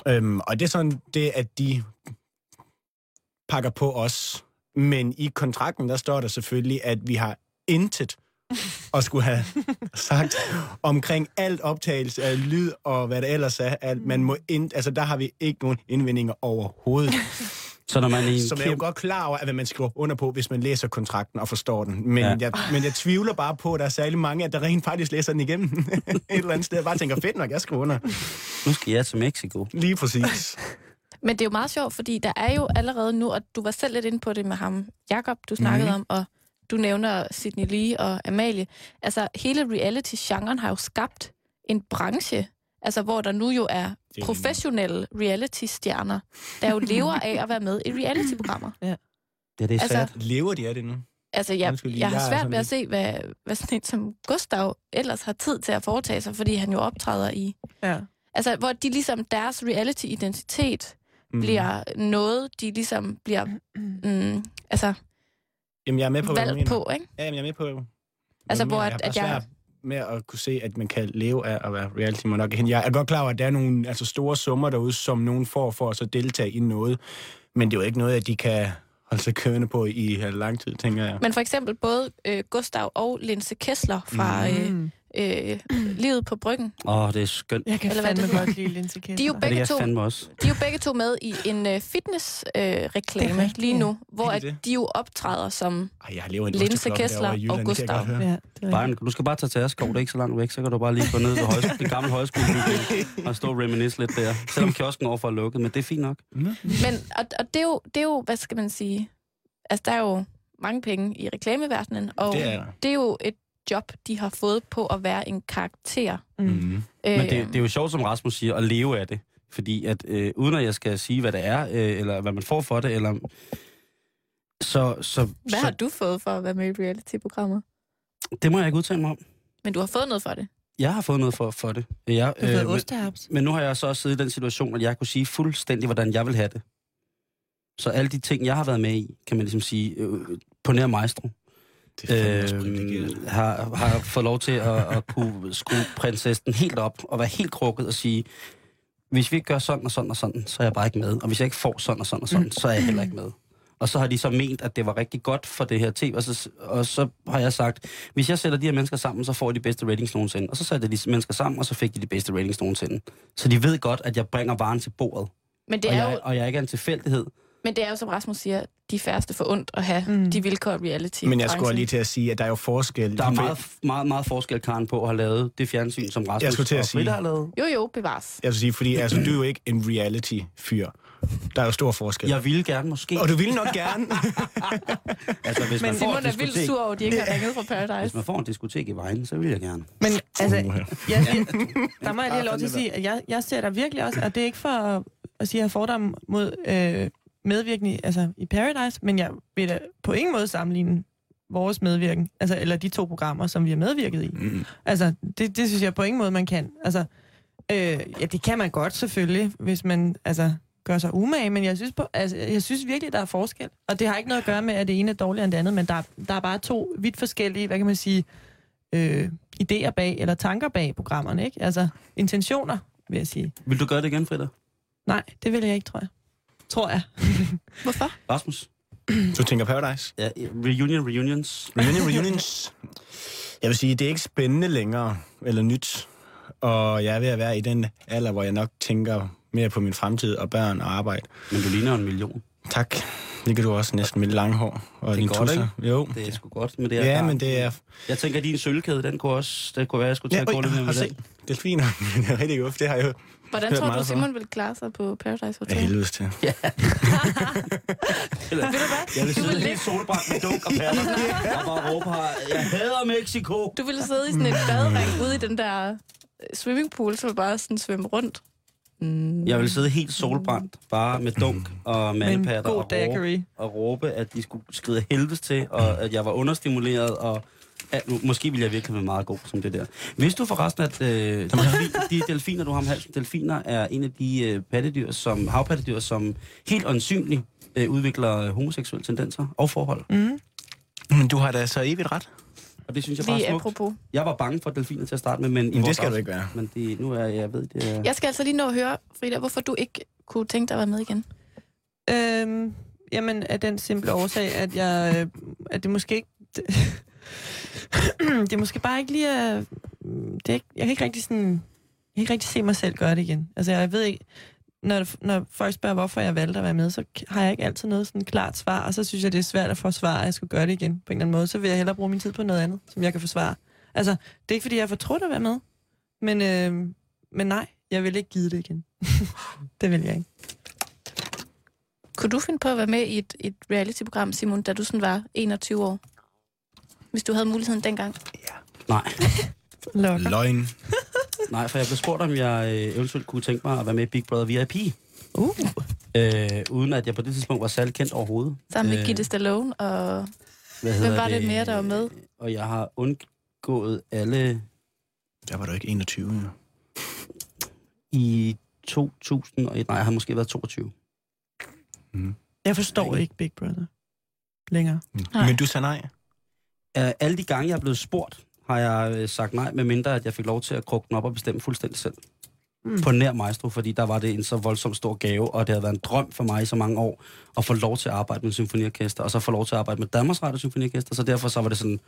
Øhm, og det er sådan det, at de pakker på os. Men i kontrakten, der står der selvfølgelig, at vi har intet at skulle have sagt omkring alt optagelse af lyd og hvad det ellers er. At man må ind, altså, der har vi ikke nogen indvendinger overhovedet. Så når man i Som jeg er jo godt klar over, at hvad man skriver under på, hvis man læser kontrakten og forstår den. Men, Ja. jeg, men jeg tvivler bare på, at der er særlig mange, at der rent faktisk læser den igennem. Et eller andet sted. Jeg bare tænker, fedt nok, jeg skriver under. Nu skal jeg til Mexico. Lige præcis. Men det er jo meget sjovt, fordi der er jo allerede nu, og du var selv lidt inde på det med ham, Jakob, du snakkede mm. om, og du nævner Sidney Lee og Amalie. Altså, hele reality-genren har jo skabt en branche, altså hvor der nu jo er professionelle reality-stjerner, der jo lever af at være med i reality-programmer. Ja. Det, det er Altså, svært. Lever de af det nu? Altså, jeg, lige, jeg har er svært ved at se, hvad, hvad sådan en som Gustav ellers har tid til at foretage sig, fordi han jo optræder i... Ja. Altså, hvor de ligesom, deres reality-identitet mm. bliver noget, de ligesom bliver... Mm, altså, Jamen, jeg er med på, hvad mener. på, ikke? Ja, jamen, jeg er med på, hvad Altså, hvor at- jeg at jeg- med at kunne se, at man kan leve af at være reality nok. Jeg er godt klar over, at der er nogle altså, store summer derude, som nogen får for at så deltage i noget. Men det er jo ikke noget, at de kan holde sig kørende på i øh, lang tid, tænker jeg. Men for eksempel både øh, Gustav og Linse Kessler fra Mhm. øh, Mm. Øh, livet på bryggen. Åh, oh, det er skønt. Jeg kan Eller fandme det godt lide Linse De er jo begge to, også. de er jo begge to med i en øh, fitness-reklame øh, lige nu, hvor de at de jo optræder som Ej, jeg lever i en Linse Kessler Jylland, og Gustav. Ja, Bayern, du skal bare tage til Askov, det er ikke så langt væk, så kan du bare lige gå ned ved højskole, det gamle højskole og stå og reminisce lidt der. Selvom kiosken overfor er lukket, men det er fint nok. Men, og, og det, er jo, det er jo, hvad skal man sige, altså der er jo mange penge i reklameverdenen, og Det er det er jo et job, de har fået på at være en karakter. Mm. Mm. Men det, det er jo sjovt, som Rasmus siger, at leve af det. Fordi at, øh, uden at jeg skal sige, hvad det er, øh, eller hvad man får for det, eller... Så, så, Hvad så har du fået for at være med i reality-programmer? det må jeg ikke udtale mig om. Men du har fået noget for det. Jeg har fået noget for, for det. Jeg, Du har fået men, men nu har jeg så også siddet i den situation, at jeg kunne sige fuldstændig, hvordan jeg vil have det. Så alle de ting, jeg har været med i, kan man ligesom sige, øh, på nær maestro, øh, har, har fået lov til at, at kunne skrue prinsessen helt op og være helt krukket og sige, hvis vi ikke gør sådan og sådan og sådan, så er jeg bare ikke med. Og hvis jeg ikke får sådan og sådan og sådan, så er jeg heller ikke med. Og så har de så ment, at det var rigtig godt for det her tv, og så, og så har jeg sagt, hvis jeg sætter de her mennesker sammen, så får de de bedste ratings nogensinde. Og så satte jeg de mennesker sammen, og så fik de de bedste ratings nogensinde. Så de ved godt, at jeg bringer varen til bordet. Men det og, er jeg, jo, og jeg ikke er en tilfældighed. men det er jo som Rasmus siger, de færreste for ondt at have Mm. de vilkår reality. Men jeg skulle lige til at sige, at der er jo forskel. Der er meget, meget, meget forskel, Karen, på at have lavet det fjernsyn, som Rasmus Jeg skulle til at sige- har lavet. Jo, jo, bevares. Jeg vil sige, fordi altså, du er jo ikke en reality-fyr. Der er jo stor forskel. Jeg ville gerne måske. Og du ville nok gerne. Altså, hvis Men man får Simon er vildt sur over, at de ikke har ringet fra hvis Paradise. man får en diskotek i vejen, så vil jeg gerne. Men altså, Uha. jeg, jeg, der må jeg lige have lov til at sige, at jeg, jeg ser der virkelig også, og det er ikke for at, at sige, at jeg har fordomme mod øh, medvirkning altså, i Paradise, men jeg vil da på ingen måde sammenligne vores medvirken, altså, eller de to programmer, som vi har medvirket i. Mm. Altså, det, det synes jeg på ingen måde, man kan. Altså, øh, ja, det kan man godt selvfølgelig, hvis man altså, gør sig umage, men jeg synes, på, altså, jeg synes virkelig, der er forskel. Og det har ikke noget at gøre med, at det ene er dårligere end det andet, men der, der er bare to vidt forskellige, hvad kan man sige, øh, idéer bag, eller tanker bag programmerne, ikke? Altså, intentioner, vil jeg sige. Vil du gøre det igen, Frida? Nej, det vil jeg ikke, tror jeg. Tror jeg. Hvorfor? Rasmus? Du tænker Paradise? Ja, reunion, reunions. Reunion, reunions. Jeg vil sige, det er ikke spændende længere, eller nyt. Og jeg er ved at være i den alder, hvor jeg nok tænker mere på min fremtid og børn og arbejde. Men du ligner en million. Tak. Det kan du også næsten med lange hår. Og Det er din godt, tusser. Jo. Det er sgu godt med det her Ja, garn. men det er... Jeg tænker, at din sølvkæde, den kunne også... Det kunne være, at jeg skulle mere har med se. den. Delfiner. det er rigtig godt. Det har jeg jo Hvordan tror du. Simon vil klare sig på Paradise Hotel? af helvedes til. Eller, Ved du hvad? jeg vil Du sidde vil helt solbrændt med dunk og patter. og bare råbe her, jeg hader Mexico. Du ville sidde i sådan en badering ude i den der øh, swimmingpool, så bare sådan svømme rundt. Mm. Jeg vil sidde helt solbrændt, bare med dunk og mandepatter og råbe, og råbe, at de skulle skride helvedes til, og at jeg var understimuleret, og at, måske ville jeg virkelig være meget god som det der. Vidste du forresten, at øh, delfin, de delfiner, du har om halsen, delfiner er en af de øh, pattedyr, som, havpattedyr, som helt åndsynligt øh, udvikler homoseksuelle tendenser og forhold. Mm. Men du har da så evigt ret. Og det synes jeg bare Lige er smukt. apropos. Jeg var bange for delfiner til at starte med, men, i Men det skal du afs- ikke være. Men det, nu er jeg ved det. Er... Jeg skal altså lige nå at høre, Frida, hvorfor du ikke kunne tænke dig at være med igen. Øhm, jamen, af den simple årsag, at jeg, øh, at det måske ikke... det er måske bare ikke lige Uh, Det er ikke, jeg kan ikke rigtig sådan... Jeg kan ikke rigtig se mig selv gøre det igen. Altså, jeg ved ikke... Når, når folk spørger, hvorfor jeg valgte at være med, så har jeg ikke altid noget sådan klart svar, og så synes jeg, det er svært at forsvare, at jeg skulle gøre det igen på en eller anden måde. Så vil jeg hellere bruge min tid på noget andet, som jeg kan forsvare. Altså, det er ikke, fordi jeg er fortrudt at være med, men, øh, men nej, jeg vil ikke give det igen. det vil jeg ikke. Kunne du finde på at være med i et, et reality-program, Simon, da du sådan var 21 år? Hvis du havde muligheden dengang. Nej, Lokker. Løgn. nej, for jeg blev spurgt, om jeg øh, eventuelt kunne tænke mig at være med i Big Brother VIP. Uh. Øh, uden at jeg på det tidspunkt var særlig kendt overhovedet. Sammen med Øh, Gitte Stallone og... Hvad Hvem hedder var det mere, der var med? Og jeg har undgået alle Der var du ikke 21. jo. i 2001. Nej, jeg har måske været 22. Jeg forstår ikke Big Brother længere. Nej. Men du sagde nej. Uh, alle de gange, jeg er blevet spurgt, har jeg øh, sagt nej, med mindre at jeg fik lov til at krukke den op og bestemme fuldstændig selv. Mm. På nær maestro, fordi der var det en så voldsom stor gave, og det havde været en drøm for mig i så mange år, at få lov til at arbejde med symfoniorkester, og så få lov til at arbejde med Danmarks Radio Symfoniorkester, så derfor så var det sådan,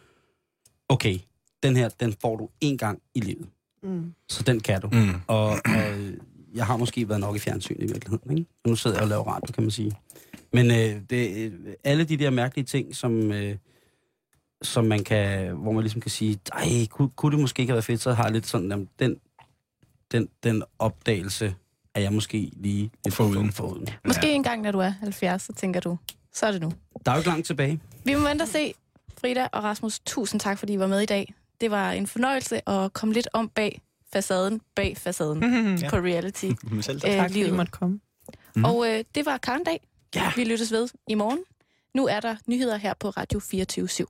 okay, den her, den får du én gang i livet. Mm. Så den kan du. Mm. Og, og øh, jeg har måske været nok i fjernsyn i virkeligheden. Ikke? Nu sidder jeg og laver radio, kan man sige. Men øh, det, øh, alle de der mærkelige ting, som, øh, som man kan, hvor man ligesom kan sige, ej, kunne, kunne det måske ikke have været fedt, så har jeg lidt sådan, jamen, den, den, den opdagelse er jeg måske lige lidt Foruden. foruden. Måske en gang, når du er 70, så tænker du, så er det nu. Der er jo ikke langt tilbage. Vi må vente og se. Frida og Rasmus, tusind tak, fordi I var med i dag. Det var en fornøjelse at komme lidt om bag facaden, bag facaden Ja. på reality. Selv Øh, Tak, fordi I måtte komme. Mhm. Og øh, det var Karndag. Ja. Vi lyttes ved i morgen. Nu er der nyheder her på Radio 24 /7.